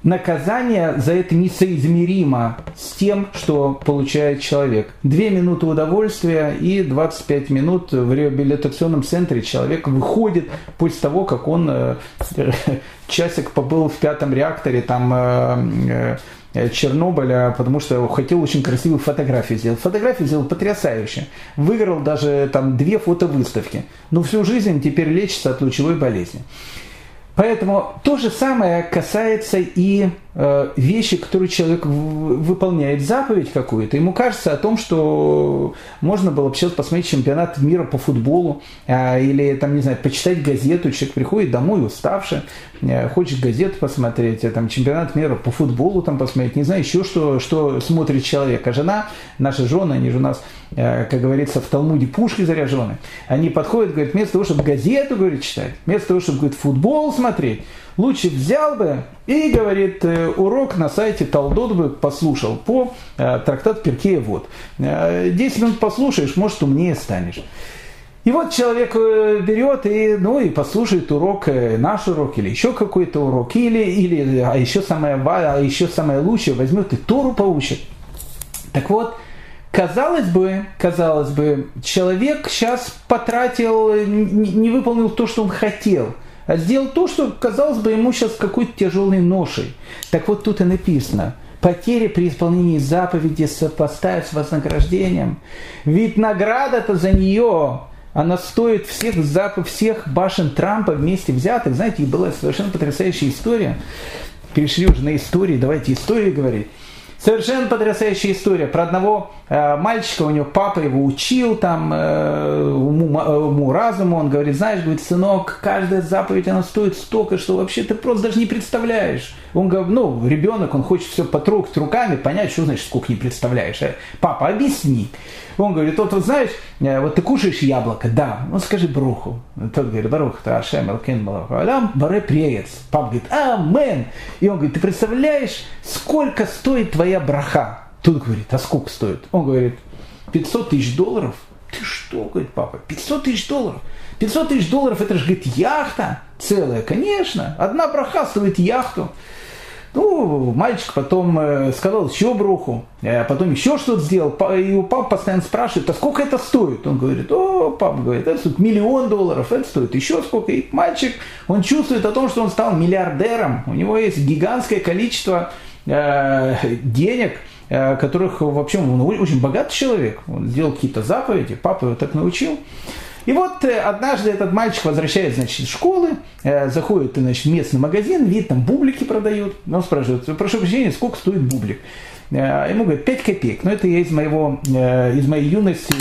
наказание за это несоизмеримо с тем, что получает человек. Две минуты удовольствия и 25 минут в реабилитационном центре человек выходит после того, как он э, часик побыл в пятом реакторе там э, э, Чернобыля, потому что хотел очень красивую фотографию сделать. Фотографию сделал потрясающе. Выиграл даже там две фотовыставки. Но всю жизнь теперь лечится от лучевой болезни. Поэтому то же самое касается и вещи, которые человек выполняет, заповедь какую-то. Ему кажется о том, что можно было бы сейчас посмотреть чемпионат мира по футболу э, или, там, не знаю, почитать газету. Человек приходит домой уставший, э, хочет газету посмотреть, э, там, чемпионат мира по футболу там посмотреть, не знаю, еще что, что смотрит человек. А жена, наша жена, они же у нас, э, как говорится, в Талмуде пушки заряжены. Они подходят, говорят, вместо того, чтобы газету, говорит, читать, вместо того, чтобы, говорит, футбол смотреть, лучше взял бы и, говорит, э, урок на сайте Талдот бы послушал по э, трактат Перкея Вот. 10 э, минут послушаешь, может, умнее станешь. И вот человек берет и, ну, и послушает урок, наш урок или еще какой-то урок, или, или а, еще самое, а еще самое лучшее, возьмет и Тору поучит. Так вот, Казалось бы, казалось бы, человек сейчас потратил, не выполнил то, что он хотел – а сделал то, что, казалось бы, ему сейчас какой-то тяжелой ношей. Так вот тут и написано, потери при исполнении заповеди сопоставить с вознаграждением. Ведь награда-то за нее, она стоит всех, зап... всех башен Трампа вместе взятых. Знаете, была совершенно потрясающая история. Перешли уже на истории, давайте истории говорить. Совершенно потрясающая история про одного э, мальчика, у него папа его учил там э, уму, э, уму разуму, он говорит, знаешь, говорит, сынок, каждая заповедь, она стоит столько, что вообще ты просто даже не представляешь. Он говорит, ну, ребенок, он хочет все потрогать руками, понять, что значит, сколько представляешь. Э, папа, объясни. Он говорит, вот, вот знаешь, э, вот ты кушаешь яблоко, да, ну скажи бруху. Тот говорит, барух, ты ашем, алкен, адам, баре преец. Папа говорит, амен. И он говорит, ты представляешь, сколько стоит твоя браха? Тут говорит, а сколько стоит? Он говорит, 500 тысяч долларов. Ты что, говорит папа, 500 тысяч долларов? 500 тысяч долларов, это же, говорит, яхта целая. Конечно, одна браха стоит яхту. Ну, мальчик потом э, сказал еще бруху, а потом еще что-то сделал. И у папы постоянно спрашивают, а сколько это стоит? Он говорит, о, папа говорит, это стоит миллион долларов, это стоит еще сколько. И мальчик, он чувствует о том, что он стал миллиардером. У него есть гигантское количество э, денег, э, которых вообще он очень богатый человек. Он сделал какие-то заповеди, папа его так научил. И вот э, однажды этот мальчик возвращается, значит, из школы, э, заходит значит, в местный магазин, видит, там бублики продают. Он спрашивает, прошу прощения, сколько стоит бублик? Э, ему говорят, 5 копеек. Но это я из, моего, из моей юности,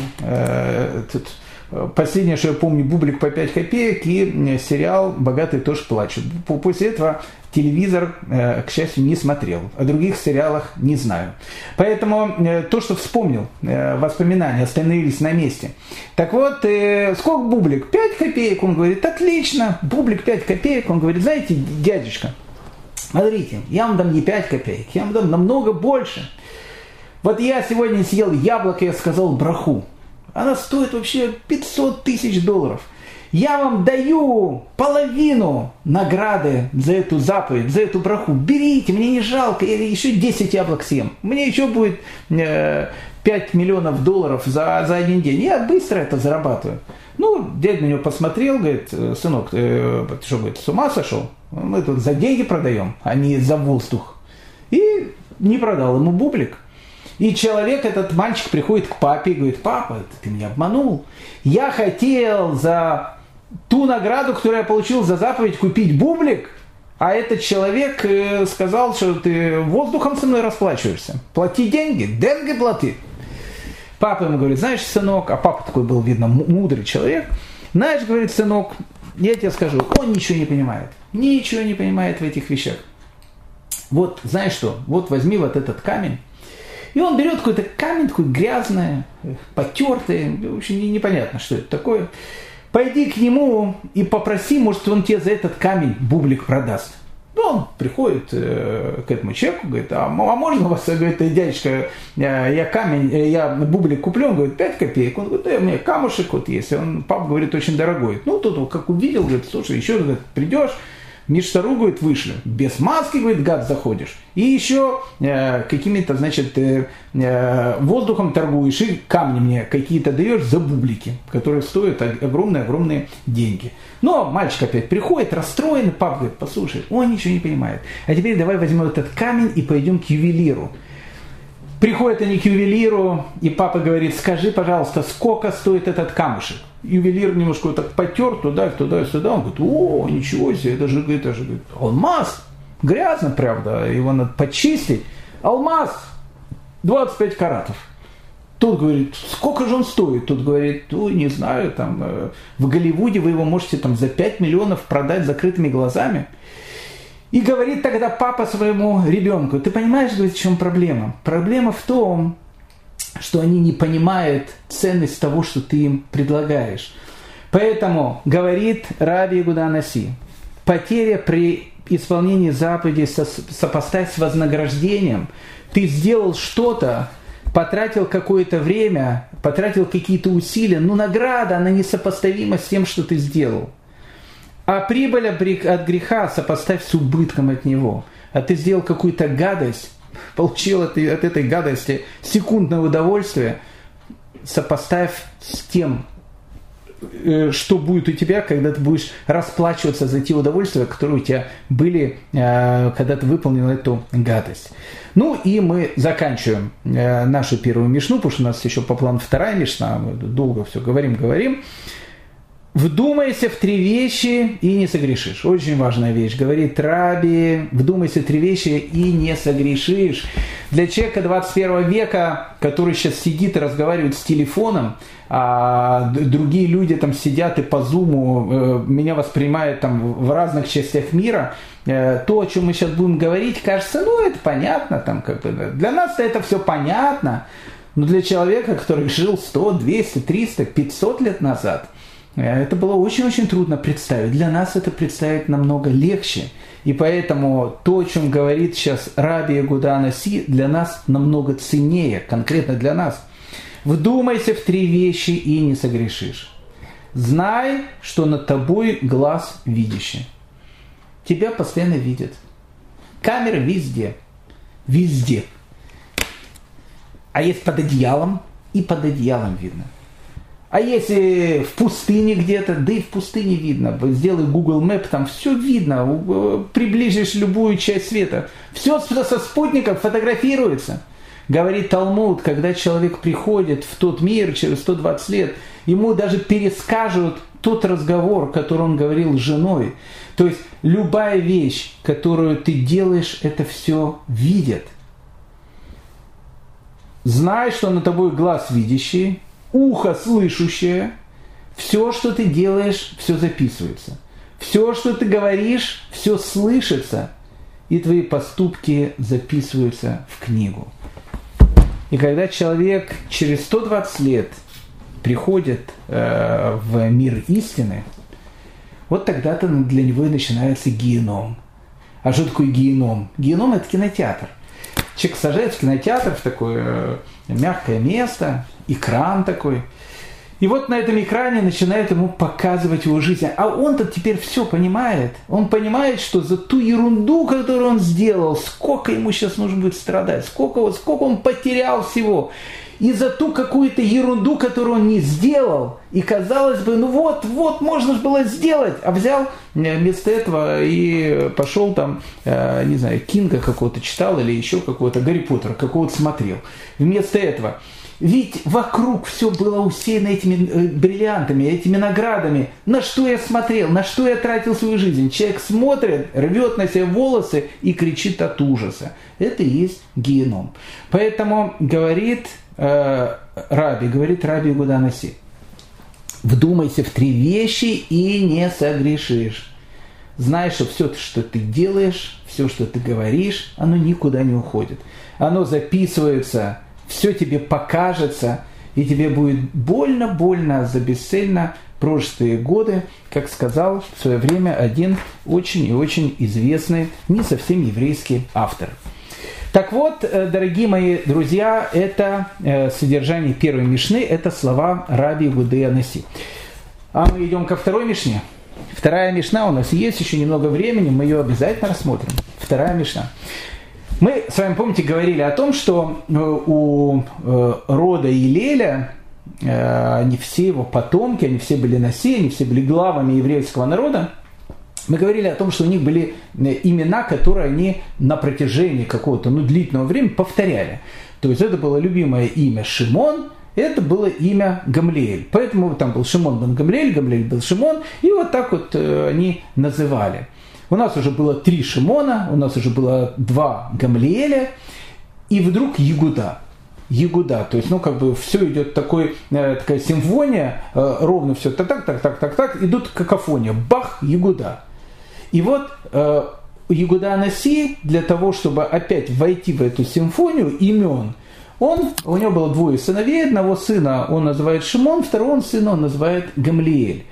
Последнее, что я помню, Бублик по 5 копеек и сериал «Богатые тоже плачут». После этого телевизор, э, к счастью, не смотрел. О других сериалах не знаю. Поэтому э, то, что вспомнил, э, воспоминания остановились на месте. Так вот, сколько бублик? 5 копеек. Он говорит, отлично, бублик 5 копеек. Он говорит, знаете, дядюшка, смотрите, я вам дам не 5 копеек, я вам дам намного больше. Вот я сегодня съел яблоко, я сказал браху. Она стоит вообще 500 тысяч долларов – я вам даю половину награды за эту заповедь, за эту браху. Берите, мне не жалко, я еще 10 яблок съем. Мне еще будет э, 5 миллионов долларов за, за один день. Я быстро это зарабатываю. Ну, дядя на него посмотрел, говорит, сынок, ты, ты что, говорит, с ума сошел? Мы тут за деньги продаем, а не за воздух. И не продал ему бублик. И человек, этот мальчик приходит к папе и говорит, папа, ты меня обманул. Я хотел за ту награду, которую я получил за заповедь купить бублик, а этот человек э, сказал, что ты воздухом со мной расплачиваешься. Плати деньги, деньги плати. Папа ему говорит, знаешь, сынок, а папа такой был, видно, мудрый человек, знаешь, говорит, сынок, я тебе скажу, он ничего не понимает. Ничего не понимает в этих вещах. Вот, знаешь что, вот возьми вот этот камень, и он берет какой-то камень, такой грязный, потертый, в общем, непонятно, что это такое. Пойди к нему и попроси, может, он тебе за этот камень бублик продаст. Ну, он приходит э, к этому человеку, говорит, а, а можно у вас, говорит, дядечка, э, я камень, э, я бублик куплю, он говорит, 5 копеек. Он говорит, да, у меня камушек вот есть. Он, папа говорит, очень дорогой. Ну, он как увидел, говорит, слушай, еще придешь, Миштару, говорит, вышли. Без маски, говорит, гад, заходишь. И еще э, какими-то, значит, э, э, воздухом торгуешь и камни мне какие-то даешь за бублики, которые стоят огромные-огромные деньги. Но мальчик опять приходит, расстроенный, папа говорит, послушай, он ничего не понимает. А теперь давай возьмем этот камень и пойдем к ювелиру. Приходят они к ювелиру, и папа говорит, скажи, пожалуйста, сколько стоит этот камушек? Ювелир немножко вот так потер туда, туда, сюда. Он говорит, о, ничего себе, это же, это же алмаз. Грязно, правда, его надо почистить. Алмаз 25 каратов. Тот говорит, сколько же он стоит? Тот говорит, ну, не знаю, там, э, в Голливуде вы его можете там за 5 миллионов продать закрытыми глазами. И говорит тогда папа своему ребенку, ты понимаешь, говорит, в чем проблема? Проблема в том, что они не понимают ценность того, что ты им предлагаешь. Поэтому, говорит Раби Гуданаси, потеря при исполнении заповедей сопоставь с вознаграждением. Ты сделал что-то, потратил какое-то время, потратил какие-то усилия, но награда, она несопоставима с тем, что ты сделал. А прибыль от греха сопоставь с убытком от него. А ты сделал какую-то гадость, получил от, от этой гадости секундное удовольствие, сопоставь с тем, э, что будет у тебя, когда ты будешь расплачиваться за те удовольствия, которые у тебя были, э, когда ты выполнил эту гадость. Ну и мы заканчиваем э, нашу первую мишну, потому что у нас еще по плану вторая мишна, мы долго все говорим, говорим. Вдумайся в три вещи и не согрешишь. Очень важная вещь. Говорит Раби, вдумайся в три вещи и не согрешишь. Для человека 21 века, который сейчас сидит и разговаривает с телефоном, а другие люди там сидят и по зуму э, меня воспринимают там в разных частях мира, э, то, о чем мы сейчас будем говорить, кажется, ну это понятно, там как бы для нас это все понятно, но для человека, который жил 100, 200, 300, 500 лет назад – это было очень-очень трудно представить. Для нас это представить намного легче. И поэтому то, о чем говорит сейчас Раби Гудана Си, для нас намного ценнее, конкретно для нас. Вдумайся в три вещи и не согрешишь. Знай, что над тобой глаз видящий. Тебя постоянно видят. Камера везде. Везде. А есть под одеялом, и под одеялом видно – а если в пустыне где-то, да и в пустыне видно, сделай Google Map, там все видно, э, приближишь любую часть света. Все со спутников фотографируется. Говорит Талмуд, когда человек приходит в тот мир через 120 лет, ему даже перескажут тот разговор, который он говорил с женой. То есть любая вещь, которую ты делаешь, это все видят. Знай, что на тобой глаз видящий, ухо слышащее, все, что ты делаешь, все записывается. Все, что ты говоришь, все слышится, и твои поступки записываются в книгу. И когда человек через 120 лет приходит э, в мир истины, вот тогда-то для него и начинается геном. А что такое геном? Геном – это кинотеатр. Человек сажает в кинотеатр, в такое э, мягкое место, экран такой. И вот на этом экране начинает ему показывать его жизнь. А он-то теперь все понимает. Он понимает, что за ту ерунду, которую он сделал, сколько ему сейчас нужно будет страдать, сколько, сколько он потерял всего. И за ту какую-то ерунду, которую он не сделал. И казалось бы, ну вот, вот, можно же было сделать. А взял э, вместо этого и пошел там, э, не знаю, Кинга какого-то читал или еще какого-то, Гарри Поттера какого-то смотрел. Вместо этого ведь вокруг все было усеяно этими э, бриллиантами, этими наградами. На что я смотрел, на что я тратил свою жизнь? Человек смотрит, рвет на себе волосы и кричит от ужаса. Это и есть геном. Поэтому говорит э, Раби, говорит Раби Гуданаси, вдумайся в три вещи и не согрешишь. Знай, что все, что ты делаешь, все, что ты говоришь, оно никуда не уходит. Оно записывается все тебе покажется, и тебе будет больно-больно за бесцельно прожитые годы, как сказал в свое время один очень и очень известный, не совсем еврейский автор. Так вот, э, дорогие мои друзья, это э, содержание первой мишны, это слова Раби Гудея Наси. А мы идем ко второй мишне. Вторая Мишна у нас есть еще немного времени, мы ее обязательно рассмотрим. Вторая Мишна. Мы с вами, помните, говорили о том, что э, у э, рода Илеля, э, они все его потомки, они все были они все были главами еврейского народа. Мы говорили о том, что у них были имена, которые они на протяжении какого-то ну, длительного времени повторяли. То есть это было любимое имя Шимон, это было имя Гамлиэль. Поэтому там был Шимон бен Гамлиэль, Гамлиэль был Шимон, и вот так вот они называли. У нас уже было три Шимона, у нас уже было два Гамлиэля, и вдруг Ягуда. Ягуда, то есть, ну, как бы все идет такой, э, такая симфония, э, ровно все так, так, так, так, так, так, идут какофония, бах, Ягуда. И вот э, Ягуда Анаси для того, чтобы опять войти в эту симфонию имен, он, у него было двое сыновей, одного сына он называет Шимон, второго сына он называет Гамлиэль.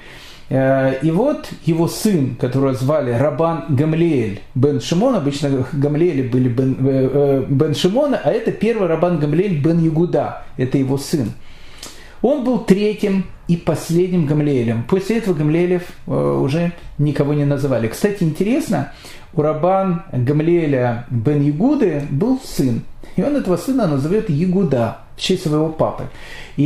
Э, и вот его сын, которого звали Рабан Гамлиэль бен Шимон, обычно Гамлиэли были бен, э, э, бен Шимона, а это первый Рабан Гамлиэль бен Ягуда, это его сын. Он был третьим и последним Гамлиэлем. После этого Гамлиэлев уже никого не называли. Кстати, интересно, у Рабан Гамлиэля бен Ягуды был сын, и он этого сына назовет Ягуда в честь своего папы. И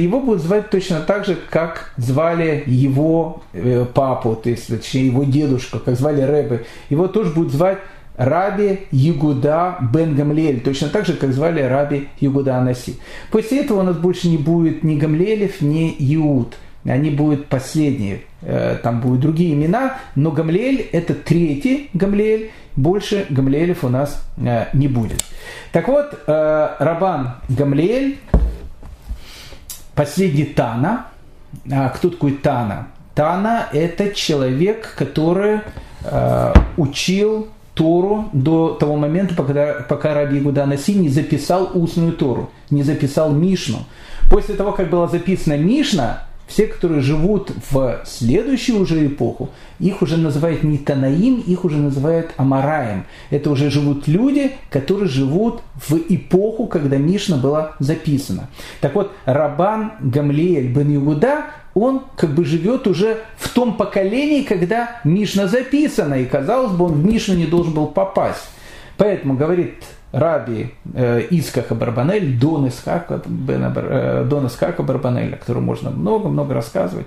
его будут звать точно так же, как звали его э, папу, то есть точнее его дедушку, как звали Рэбе. Его тоже будут звать Раби Ягуда бен Гамлиэль, точно так же, как звали Раби Ягуда Анаси. После этого у нас больше не будет ни Гамлиэлев, ни Иуд. Они будут последние, э, там будут другие имена, но Гамлиэль это третий Гамлиэль, больше Гамлиэлев у нас э, не будет. Так вот, Рабан Гамлиэль Последний Тана. А кто такой Тана? Тана – это человек, который э, учил Тору до того момента, пока, пока Раби Игуда Наси не записал устную Тору, не записал Мишну. После того, как была записана Мишна, все, которые живут в следующую уже эпоху, их уже называют не Танаим, их уже называют Амараем. Это уже живут люди, которые живут в эпоху, когда Мишна была записана. Так вот, Рабан Гамлиэль бен Югуда, он как бы живет уже в том поколении, когда Мишна записана, и казалось бы, он в Мишну не должен был попасть. Поэтому говорит Раби э, Искаха Барбанель, Дон Искаха, э, Дон Искаха Барбанель, о котором можно много-много рассказывать.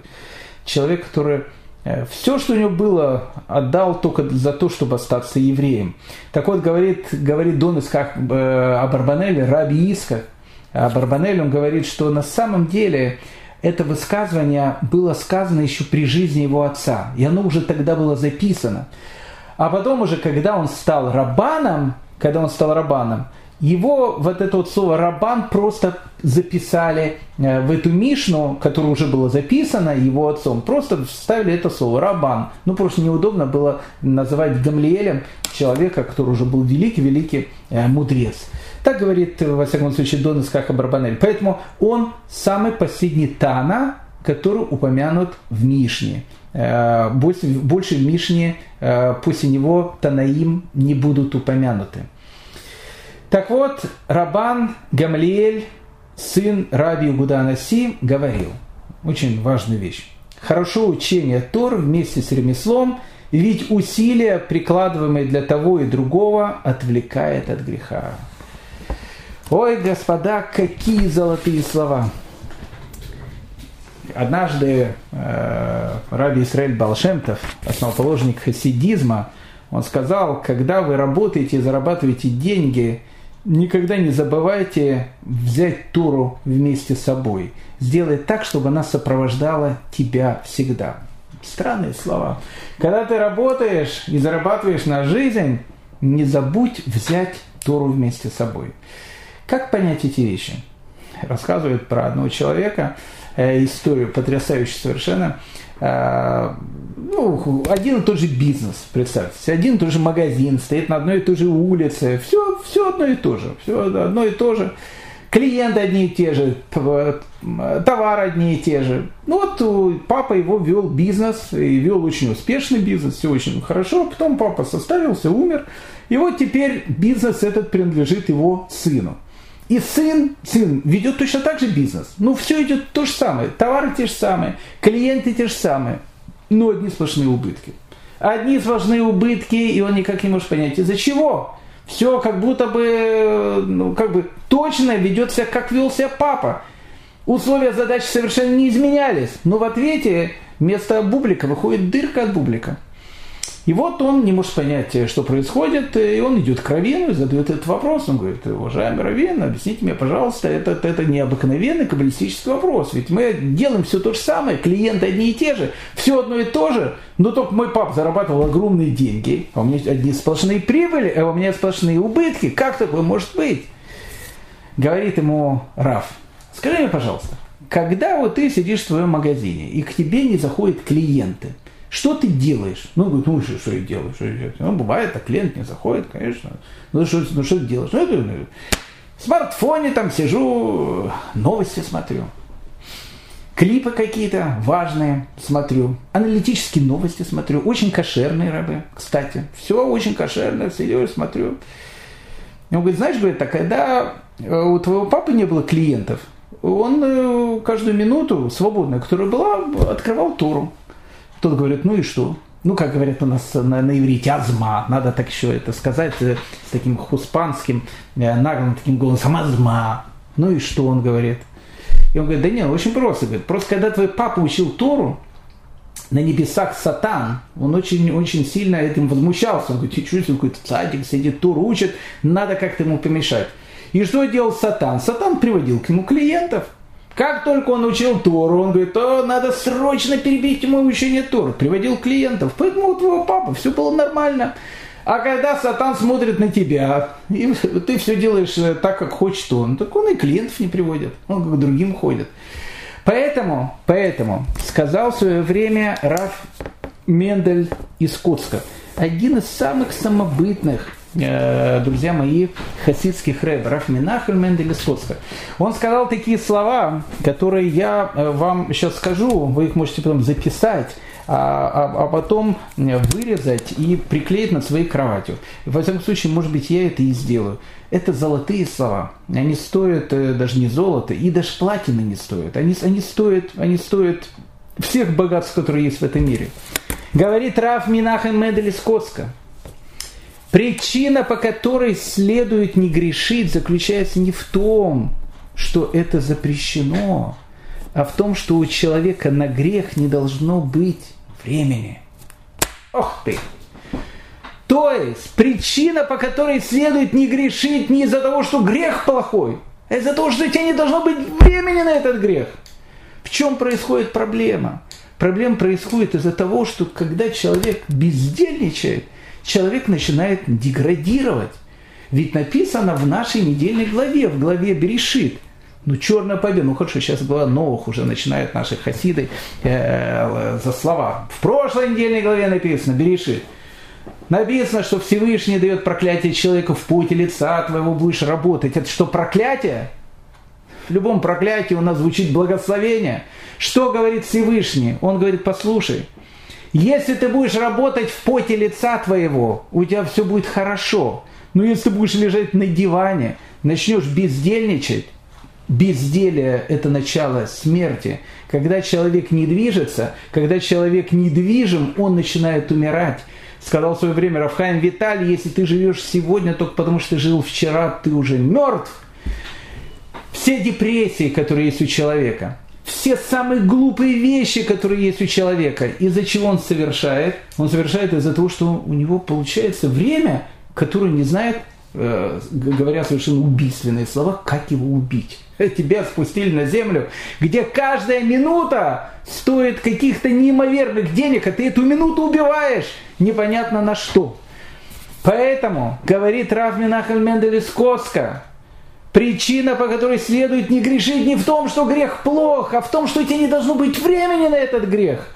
Человек, который э, все, что у него было, отдал только за то, чтобы остаться евреем. Так вот, говорит, говорит Дон Исках э, Абарбанель, Раби Исках Абарбанель, он говорит, что на самом деле это высказывание было сказано еще при жизни его отца, и оно уже тогда было записано. А потом уже, когда он стал рабаном, когда он стал рабаном, его вот это вот слово «рабан» просто записали э, в эту Мишну, которая уже была записана его отцом. Просто вставили это слово «рабан». Ну, просто неудобно было называть Гамлиэлем человека, который уже был великий-великий э, мудрец. Так говорит, во всяком случае, Дон Искаха Барбанель. Поэтому он самый последний Тана, который упомянут в Мишне. Э, больше, в Мишне после него Танаим не будут упомянуты. Так вот, Рабан Гамлиэль, сын Раби Гуданаси, говорил, очень важную вещь. Хорошо учение Тор вместе с ремеслом, ведь усилия, прикладываемые для того и другого, отвлекает от греха. Ой, господа, какие золотые слова! Однажды э, Раби Исраэль Балшемтов, основоположник хасидизма, он сказал, когда вы работаете и зарабатываете деньги – никогда не забывайте взять Тору вместе с собой. Сделай так, чтобы она сопровождала тебя всегда. Странные слова. Когда ты работаешь и зарабатываешь на жизнь, не забудь взять Тору вместе с собой. Как понять эти вещи? Рассказывает про одного человека, историю потрясающую совершенно. Э, ну, один и тот же бизнес, представьте, один и тот же магазин, стоит на одной и той же улице, все, все одно и то же, все одно и то же. Клиенты одни и те же, товары одни и те же. Ну вот папа его вел бизнес, и вел очень успешный бизнес, все очень хорошо. Потом папа составился, умер. И вот теперь бизнес этот принадлежит его сыну. И сын, сын ведет точно так же бизнес. Ну, все идет то же самое. Товары те же самые, клиенты те же самые. но одни сплошные убытки. Одни сплошные убытки, и он никак не может понять, из-за чего. Все как будто бы, ну, как бы точно ведет себя, как вел себя папа. Условия задачи совершенно не изменялись, но в ответе вместо бублика выходит дырка от бублика. И вот он не может понять, что происходит, и он идет к Равину и задает этот вопрос. Он говорит, уважаемый Равин, объясните мне, пожалуйста, это, это необыкновенный каббалистический вопрос. Ведь мы делаем все то же самое, клиенты одни и те же, все одно и то же, но только мой пап зарабатывал огромные деньги, а у меня одни сплошные прибыли, а у меня сплошные убытки. Как такое может быть? Говорит ему Раф, скажи мне, пожалуйста, когда вот ты сидишь в своем магазине, и к тебе не заходят клиенты – что ты делаешь? Ну, говорит, ну, что, что я делаю? Что я делаю? Ну, бывает, так клиент не заходит, конечно. Ну, что, ну, что ты делаешь? Ну, это, ну, в смартфоне там сижу, новости смотрю. Клипы какие-то важные смотрю. Аналитические новости смотрю. Очень кошерные рабы, кстати. Все очень кошерное, сидел и смотрю. Он говорит, знаешь, говорит, а когда э, у твоего папы не было клиентов, он э, каждую минуту свободная, которая была, открывал Тору. Кто-то говорит, ну и что? Ну, как говорят у нас на, на иврите, азма, надо так еще это сказать э, с таким хуспанским, э, наглым таким голосом, азма. Ну и что он говорит? И он говорит, да нет, очень просто. Говорит, просто когда твой папа учил Тору, на небесах сатан, он очень, очень сильно этим возмущался. Он говорит, ты чувствуешь, какой-то цадик сидит, Тору учит, надо как-то ему помешать. И что делал сатан? Сатан приводил к нему клиентов – как только он учил Тору, он говорит, то надо срочно перебить ему учение Торы. Приводил клиентов. Поэтому у твоего папы все было нормально. А когда сатан смотрит на тебя, и ты все делаешь э, так, как хочет он, так он и клиентов не приводит. Он как другим ходит. Поэтому, поэтому сказал в свое время Раф Мендель из Коцка, один из самых самобытных друзья мои, хасидских рэб, Раф Минахаль Менделесоцка. Он сказал такие слова, которые я э, вам сейчас скажу, вы их можете потом записать, а, а, а потом вырезать и приклеить над своей кроватью. Во всяком случае, может быть, я это и сделаю. Это золотые слова. Они стоят э, даже не золото, и даже платины не стоят. Они, они, стоят, они стоят всех богатств, которые есть в этом мире. Говорит Раф Минахем Меделескоцка – Причина, по которой следует не грешить, заключается не в том, что это запрещено, а в том, что у человека на грех не должно быть времени. Ох ты! То есть причина, по которой следует не грешить не из-за того, что грех плохой, а из-за того, что у тебя не должно быть времени на этот грех. В чем происходит проблема? Проблема происходит из-за того, что когда человек бездельничает, человек начинает деградировать. Ведь написано в нашей недельной главе, в главе Берешит. Ну, черная победа. Ну, хорошо, сейчас глава новых уже начинают наши хасиды э, за слова. В прошлой недельной главе написано, Берешит. Написано, что Всевышний дает проклятие человеку в пути лица твоего будешь работать. Это что, проклятие? В любом проклятии у нас звучит благословение. Что говорит Всевышний? Он говорит, послушай, если ты будешь работать в поте лица твоего, у тебя все будет хорошо. Но если ты будешь лежать на диване, начнешь бездельничать, безделие – это начало смерти. Когда человек не движется, когда человек недвижим, он начинает умирать. Сказал в свое время Рафхайм Виталий, если ты живешь сегодня только потому, что ты жил вчера, ты уже мертв. Все депрессии, которые есть у человека – все самые глупые вещи, которые есть у человека. Из-за чего он совершает? Он совершает из-за того, что у него получается время, которое не знает, э, говоря совершенно убийственные слова, как его убить. Тебя спустили на землю, где каждая минута стоит каких-то неимоверных денег, а ты эту минуту убиваешь непонятно на что. Поэтому, говорит Раф Минахаль Мендель Коска, Причина, по которой следует не грешить, не в том, что грех плох, а в том, что у тебя не должно быть времени на этот грех.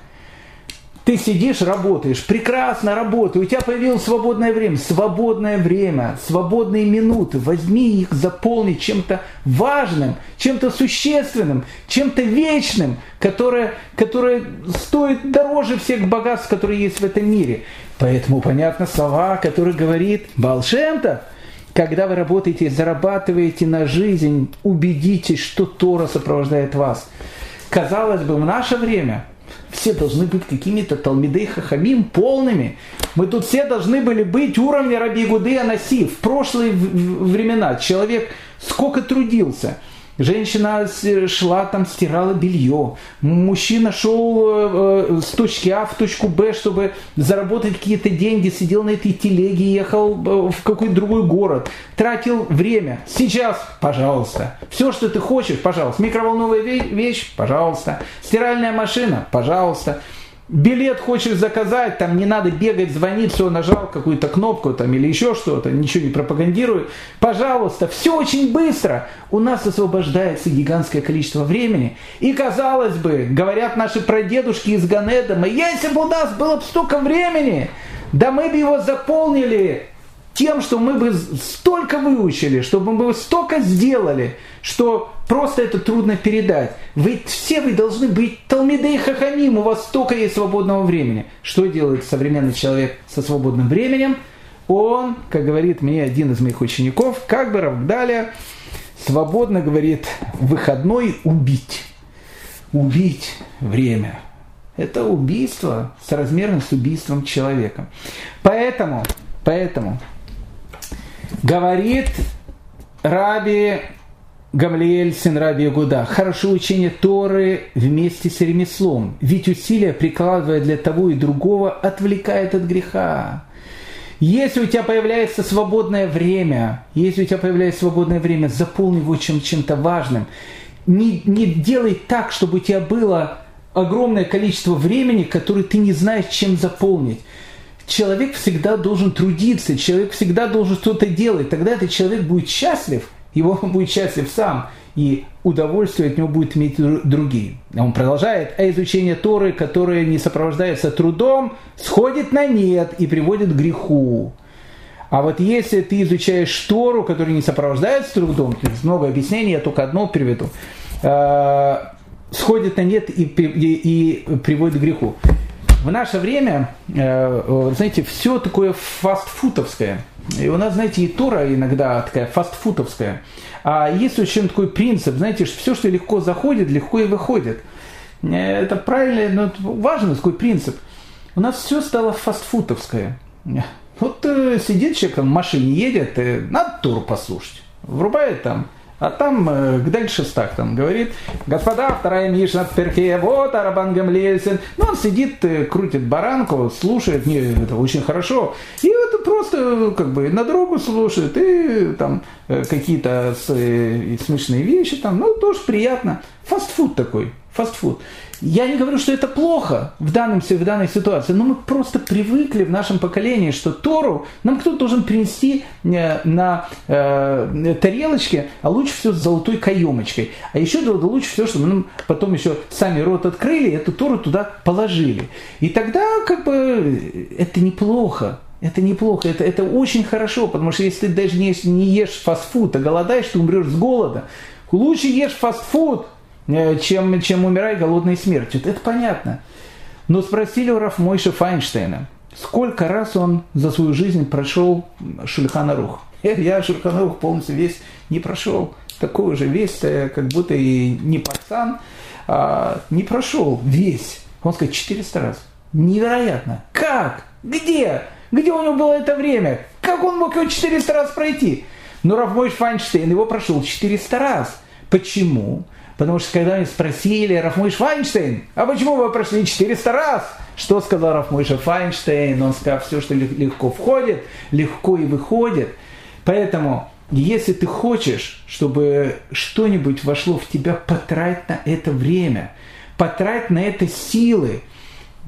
Ты сидишь, работаешь, прекрасно работаешь, у тебя появилось свободное время, свободное время, свободные минуты, возьми их, заполни чем-то важным, чем-то существенным, чем-то вечным, которое, которое стоит дороже всех богатств, которые есть в этом мире. Поэтому понятно слова, которые говорит Балшемтов – когда вы работаете, зарабатываете на жизнь, убедитесь, что Тора сопровождает вас. Казалось бы, в наше время все должны быть какими-то Талмидей Хахамим полными. Мы тут все должны были быть уровня Раби Гуды Анаси. В прошлые времена человек сколько трудился – Женщина шла там, стирала белье. Мужчина шел э, э, с точки А в точку Б, чтобы заработать какие-то деньги, сидел на этой телеге, ехал э, в какой-то другой город, тратил время. Сейчас, пожалуйста. Все, что ты хочешь, пожалуйста. Микроволновая вещь, пожалуйста. Стиральная машина, пожалуйста билет хочешь заказать, там не надо бегать, звонить, все, нажал какую-то кнопку там или еще что-то, ничего не пропагандирую. Пожалуйста, все очень быстро. У нас освобождается гигантское количество времени. И казалось бы, говорят наши прадедушки из Ганедома, если бы у нас было бы столько времени, да мы бы его заполнили тем, что мы бы столько выучили, чтобы мы бы столько сделали, что просто это трудно передать. Вы все вы должны быть Талмидей Хахамим, у вас столько есть свободного времени. Что делает современный человек со свободным временем? Он, как говорит мне один из моих учеников, как бы Равгдаля, свободно говорит, выходной убить. Убить время. Это убийство соразмерно с убийством человека. Поэтому, поэтому Говорит Раби Гамлиэль, сын Раби Гуда, хорошо учение Торы вместе с ремеслом, ведь усилия, прикладывая для того и другого, отвлекает от греха. Если у тебя появляется свободное время, если у тебя появляется свободное время, заполни его чем- чем-то важным. Не, не делай так, чтобы у тебя было огромное количество времени, которое ты не знаешь, чем заполнить человек всегда должен трудиться, человек всегда должен что-то делать. Тогда этот человек будет счастлив, его будет счастлив сам, и удовольствие от него будет иметь другие. Он продолжает, а изучение Торы, которое не сопровождается трудом, сходит на нет и приводит к греху. А вот если ты изучаешь Тору, которая не сопровождается трудом, то есть много объяснений, я только одно приведу, э, сходит на нет и, и, и приводит к греху. В наше время, э, знаете, все такое фастфутовское. И у нас, знаете, и Тора иногда такая фастфутовская. А есть очень такой принцип, знаете, что все, что легко заходит, легко и выходит. Э, это правильно, но важный такой принцип. У нас все стало фастфутовское. Вот э, сидит человек в машине, едет, надо Тору послушать. Врубает там а там э, дальше Стах там говорит, господа, вторая Мишна в перке, вот Арабан Гамлельсен. Ну, он сидит, э, крутит баранку, слушает, не, это очень хорошо. И вот просто как бы на дорогу слушает, и там э, какие-то смешные вещи, там, ну, тоже приятно. Фастфуд такой, фастфуд. Я не говорю, что это плохо в, данном, в данной ситуации, но мы просто привыкли в нашем поколении, что Тору нам кто-то должен принести э, на э, тарелочке, а лучше всего с золотой каемочкой. А еще лучше всего, чтобы мы потом еще сами рот открыли, эту Тору туда положили. И тогда как бы это неплохо. Это неплохо, это, это очень хорошо, потому что если ты даже не, не ешь фастфуд, а голодаешь, ты умрешь с голода. Лучше ешь фастфуд, чем, чем умирай голодной смертью. Это понятно. Но спросили у Рафмойша Файнштейна, сколько раз он за свою жизнь прошел Шульхана Рух. Я Шульхана Рух полностью весь не прошел. Такой же весь, э, как будто и не пацан, а не прошел весь. Он сказал, 400 раз. Невероятно. Как? Где? Где у него было это время? Как он мог его 400 раз пройти? Но Рафмойш Файнштейн его прошел 400 раз. Почему? Потому что когда они спросили Рафмойш Файнштейн, а почему вы прошли 400 раз? Что сказал Рафмойша Файнштейн? Он сказал, все, что легко входит, легко и выходит. Поэтому, если ты хочешь, чтобы что-нибудь вошло в тебя, потрать на это время, потрать на это силы,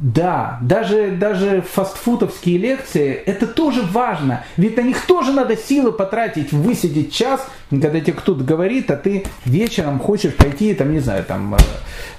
да, даже, даже фастфутовские лекции, это тоже важно. Ведь на них тоже надо силы потратить, высидеть час, когда тебе кто-то говорит, а ты вечером хочешь пойти, там, не знаю, там, э,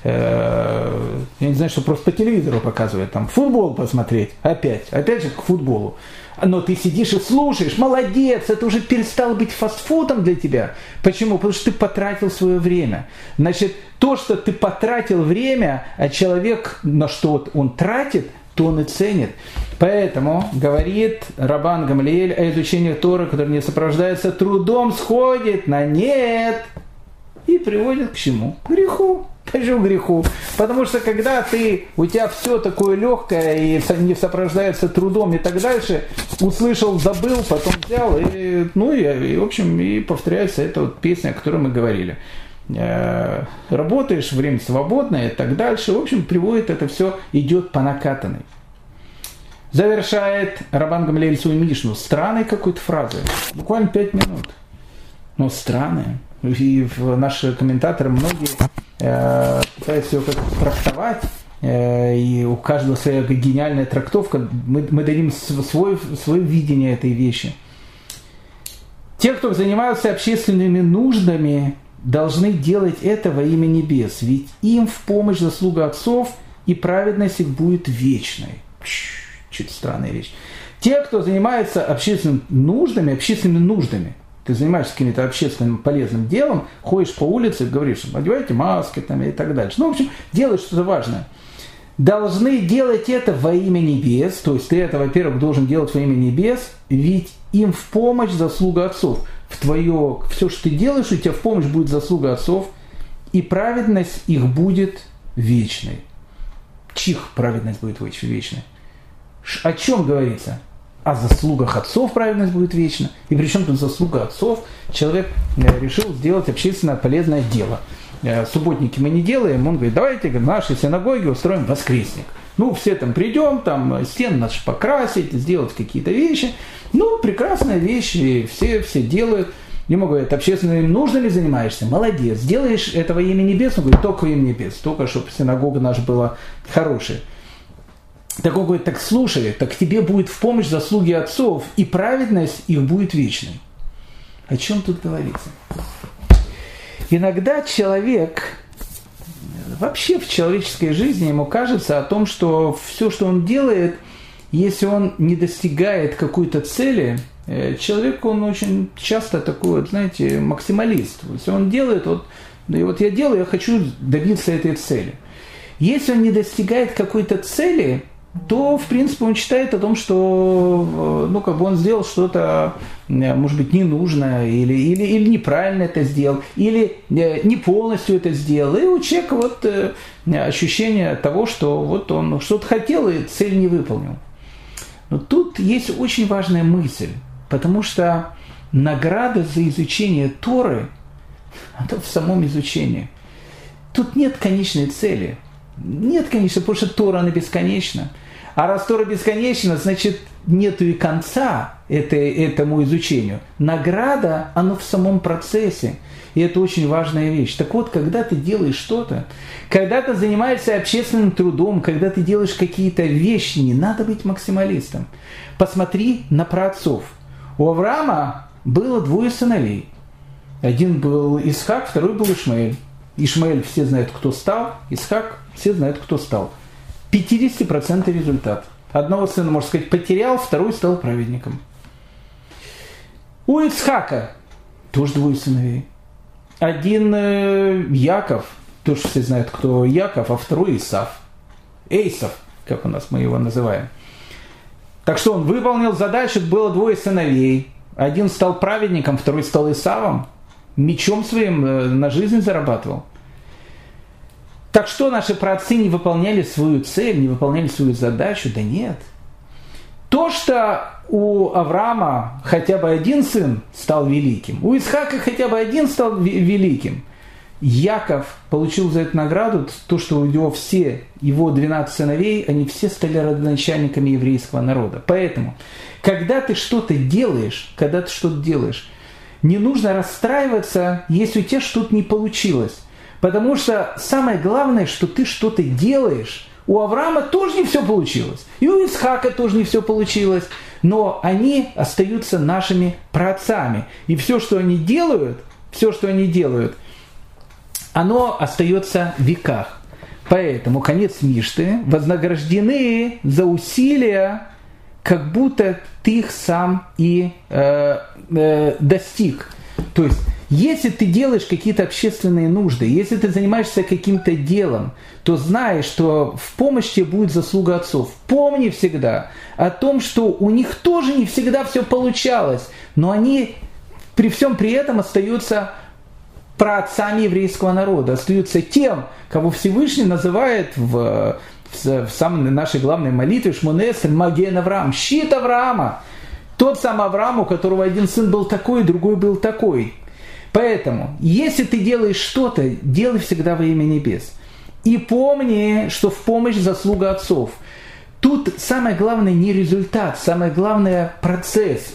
э, я не знаю, что просто по телевизору показывают, там, футбол посмотреть, опять, опять же к футболу но ты сидишь и слушаешь, молодец, это уже перестало быть фастфудом для тебя. Почему? Потому что ты потратил свое время. Значит, то, что ты потратил время, а человек на что он тратит, то он и ценит. Поэтому, говорит Рабан Гамлиэль, о изучении Тора, которое не сопровождается трудом, сходит на нет и приводит к чему? К греху. Почему греху? Потому что когда ты, у тебя все такое легкое и не сопровождается трудом и так дальше, услышал, забыл, потом взял, и, ну и, и в общем, и повторяется эта вот песня, о которой мы говорили. Э, работаешь, время свободное и так дальше. В общем, приводит это все, идет по накатанной. Завершает Рабан Гамлель свою Мишну странной какой-то фразой. Буквально пять минут. Но странная. И наши комментаторы многие э, пытаются ее как трактовать. Э, и у каждого своя гениальная трактовка. Мы, мы дадим свой, свое видение этой вещи. Те, кто занимаются общественными нуждами, должны делать это во имя небес, ведь им в помощь заслуга отцов, и праведность их будет вечной. Чуть странная вещь. Те, кто занимается общественными нуждами, общественными нуждами, ты занимаешься каким-то общественным полезным делом, ходишь по улице, говоришь, одевайте маски там, и так дальше. Ну, в общем, делаешь что-то важное. Должны делать это во имя небес, то есть ты это, во-первых, должен делать во имя небес, ведь им в помощь заслуга отцов в твое, все, что ты делаешь, у тебя в помощь будет заслуга отцов, и праведность их будет вечной. Чих праведность будет вечной? О чем говорится? О заслугах отцов праведность будет вечна. И причем тут заслуга отцов, человек э, решил сделать общественно полезное дело. Э, субботники мы не делаем, он говорит, давайте в нашей синагоге устроим воскресник. Ну, все там придем, там стены наши покрасить, сделать какие-то вещи. Ну, прекрасная вещь, и все, все делают. Ему говорят, общественными нуждами занимаешься? Молодец. Делаешь это во имя небес? Он говорит, только имя небес. Только, чтобы синагога наша была хорошая. Так он говорит, так слушай, так тебе будет в помощь заслуги отцов, и праведность их будет вечной. О чем тут говорится? Иногда человек, вообще в человеческой жизни ему кажется о том, что все, что он делает – если он не достигает какой-то цели, э, человек, он очень часто такой, вот, знаете, максималист. Если он делает, вот, и вот я делаю, я хочу добиться этой цели. Если он не достигает какой-то цели, то, в принципе, он считает о том, что, э, ну, как бы он сделал что-то, э, может быть, ненужное, или, или, или неправильно это сделал, или не полностью это сделал. И у человека вот ощущение того, что вот он что-то хотел и цель не выполнил. Но тут есть очень важная мысль, потому что награда за изучение Торы, это в самом изучении. Тут нет конечной цели. Нет, конечно, потому что Тора, она бесконечна. А раз Тора бесконечна, значит, нету и конца этой, этому изучению. Награда, она в самом процессе. И это очень важная вещь. Так вот, когда ты делаешь что-то, когда ты занимаешься общественным трудом, когда ты делаешь какие-то вещи, не надо быть максималистом. Посмотри на праотцов. У Авраама было двое сыновей. Один был Исхак, второй был Ишмаэль. Ишмаэль все знают, кто стал, Исхак все знают, кто стал. 50% результат. Одного сына, можно сказать, потерял, второй стал праведником. У Ицхака тоже двое сыновей. Один э, Яков, тоже все знают, кто Яков, а второй Исав. Эйсов, как у нас мы его называем. Так что он выполнил задачу, было двое сыновей. Один стал праведником, второй стал Исавом. Мечом своим э, на жизнь зарабатывал. Так что наши праотцы не выполняли свою цель, не выполняли свою задачу? Да нет. То, что у Авраама хотя бы один сын стал великим, у Исхака хотя бы один стал великим, Яков получил за эту награду то, что у него все его 12 сыновей, они все стали родоначальниками еврейского народа. Поэтому, когда ты что-то делаешь, когда ты что-то делаешь, не нужно расстраиваться, если у тебя что-то не получилось. Потому что самое главное, что ты что-то делаешь. У Авраама тоже не все получилось. И у Исхака тоже не все получилось. Но они остаются нашими праотцами. И все, что они делают, все, что они делают, оно остается в веках. Поэтому конец Мишты вознаграждены за усилия, как будто ты их сам и э, э, достиг. То есть если ты делаешь какие-то общественные нужды, если ты занимаешься каким-то делом, то знай, что в помощь тебе будет заслуга отцов. Помни всегда о том, что у них тоже не всегда все получалось, но они при всем при этом остаются праотцами еврейского народа, остаются тем, кого Всевышний называет в, в, в самой нашей главной молитве Шмонесер Маген Авраам, щит Авраама. Тот самый Авраам, у которого один сын был такой, другой был такой. Поэтому, если ты делаешь что-то, делай всегда во имя небес. И помни, что в помощь заслуга отцов. Тут самое главное не результат, самое главное процесс.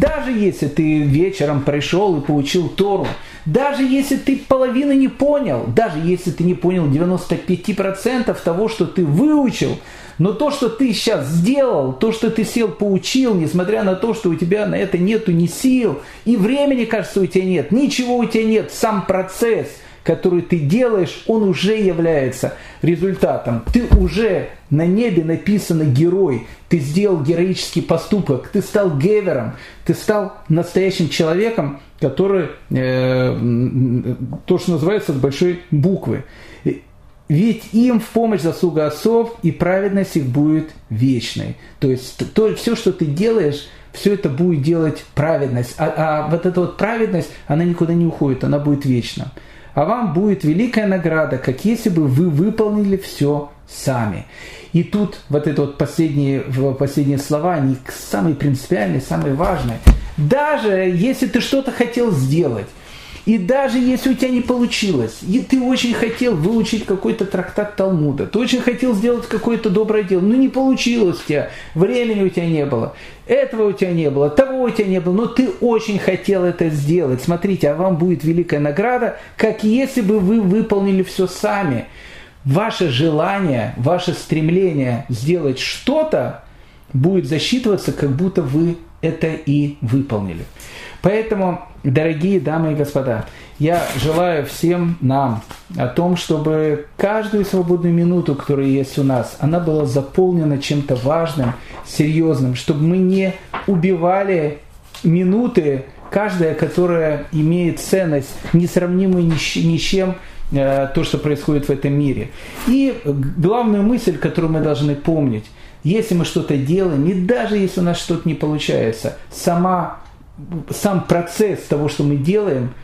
Даже если ты вечером пришел и получил Тору, даже если ты половины не понял, даже если ты не понял 95% того, что ты выучил, но то, что ты сейчас сделал, то, что ты сел поучил, несмотря на то, что у тебя на это нету ни сил, и времени, кажется, у тебя нет, ничего у тебя нет, сам процесс, который ты делаешь, он уже является результатом. Ты уже на небе написано герой, ты сделал героический поступок, ты стал гевером, ты стал настоящим человеком, который, э, то, что называется с большой буквы. Ведь им в помощь заслуга отцов, и праведность их будет вечной. То есть то, все, что ты делаешь, все это будет делать праведность. А, а вот эта вот праведность, она никуда не уходит, она будет вечна. А вам будет великая награда, как если бы вы выполнили все сами. И тут вот это вот последние, последние слова, они самые принципиальные, самые важные. Даже если ты что-то хотел сделать, и даже если у тебя не получилось, и ты очень хотел выучить какой-то трактат Талмуда, ты очень хотел сделать какое-то доброе дело, но не получилось у тебя, времени у тебя не было, этого у тебя не было, того у тебя не было, но ты очень хотел это сделать. Смотрите, а вам будет великая награда, как если бы вы выполнили все сами. Ваше желание, ваше стремление сделать что-то будет засчитываться, как будто вы это и выполнили. Поэтому, дорогие дамы и господа, я желаю всем нам о том, чтобы каждую свободную минуту, которая есть у нас, она была заполнена чем-то важным, серьезным, чтобы мы не убивали минуты, каждая, которая имеет ценность, несравнимую ни с чем, э, то, что происходит в этом мире. И главную мысль, которую мы должны помнить, если мы что-то делаем, и даже если у нас что-то не получается, сама сам процесс того, что мы делаем,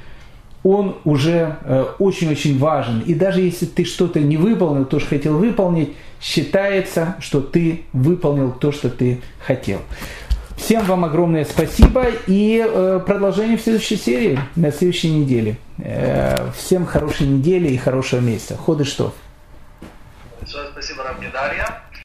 он уже э, очень-очень важен. И даже если ты что-то не выполнил, то, что хотел выполнить, считается, что ты выполнил то, что ты хотел. Всем вам огромное спасибо и э, продолжение в следующей серии, на следующей неделе. Э, всем хорошей недели и хорошего месяца. Ходы что?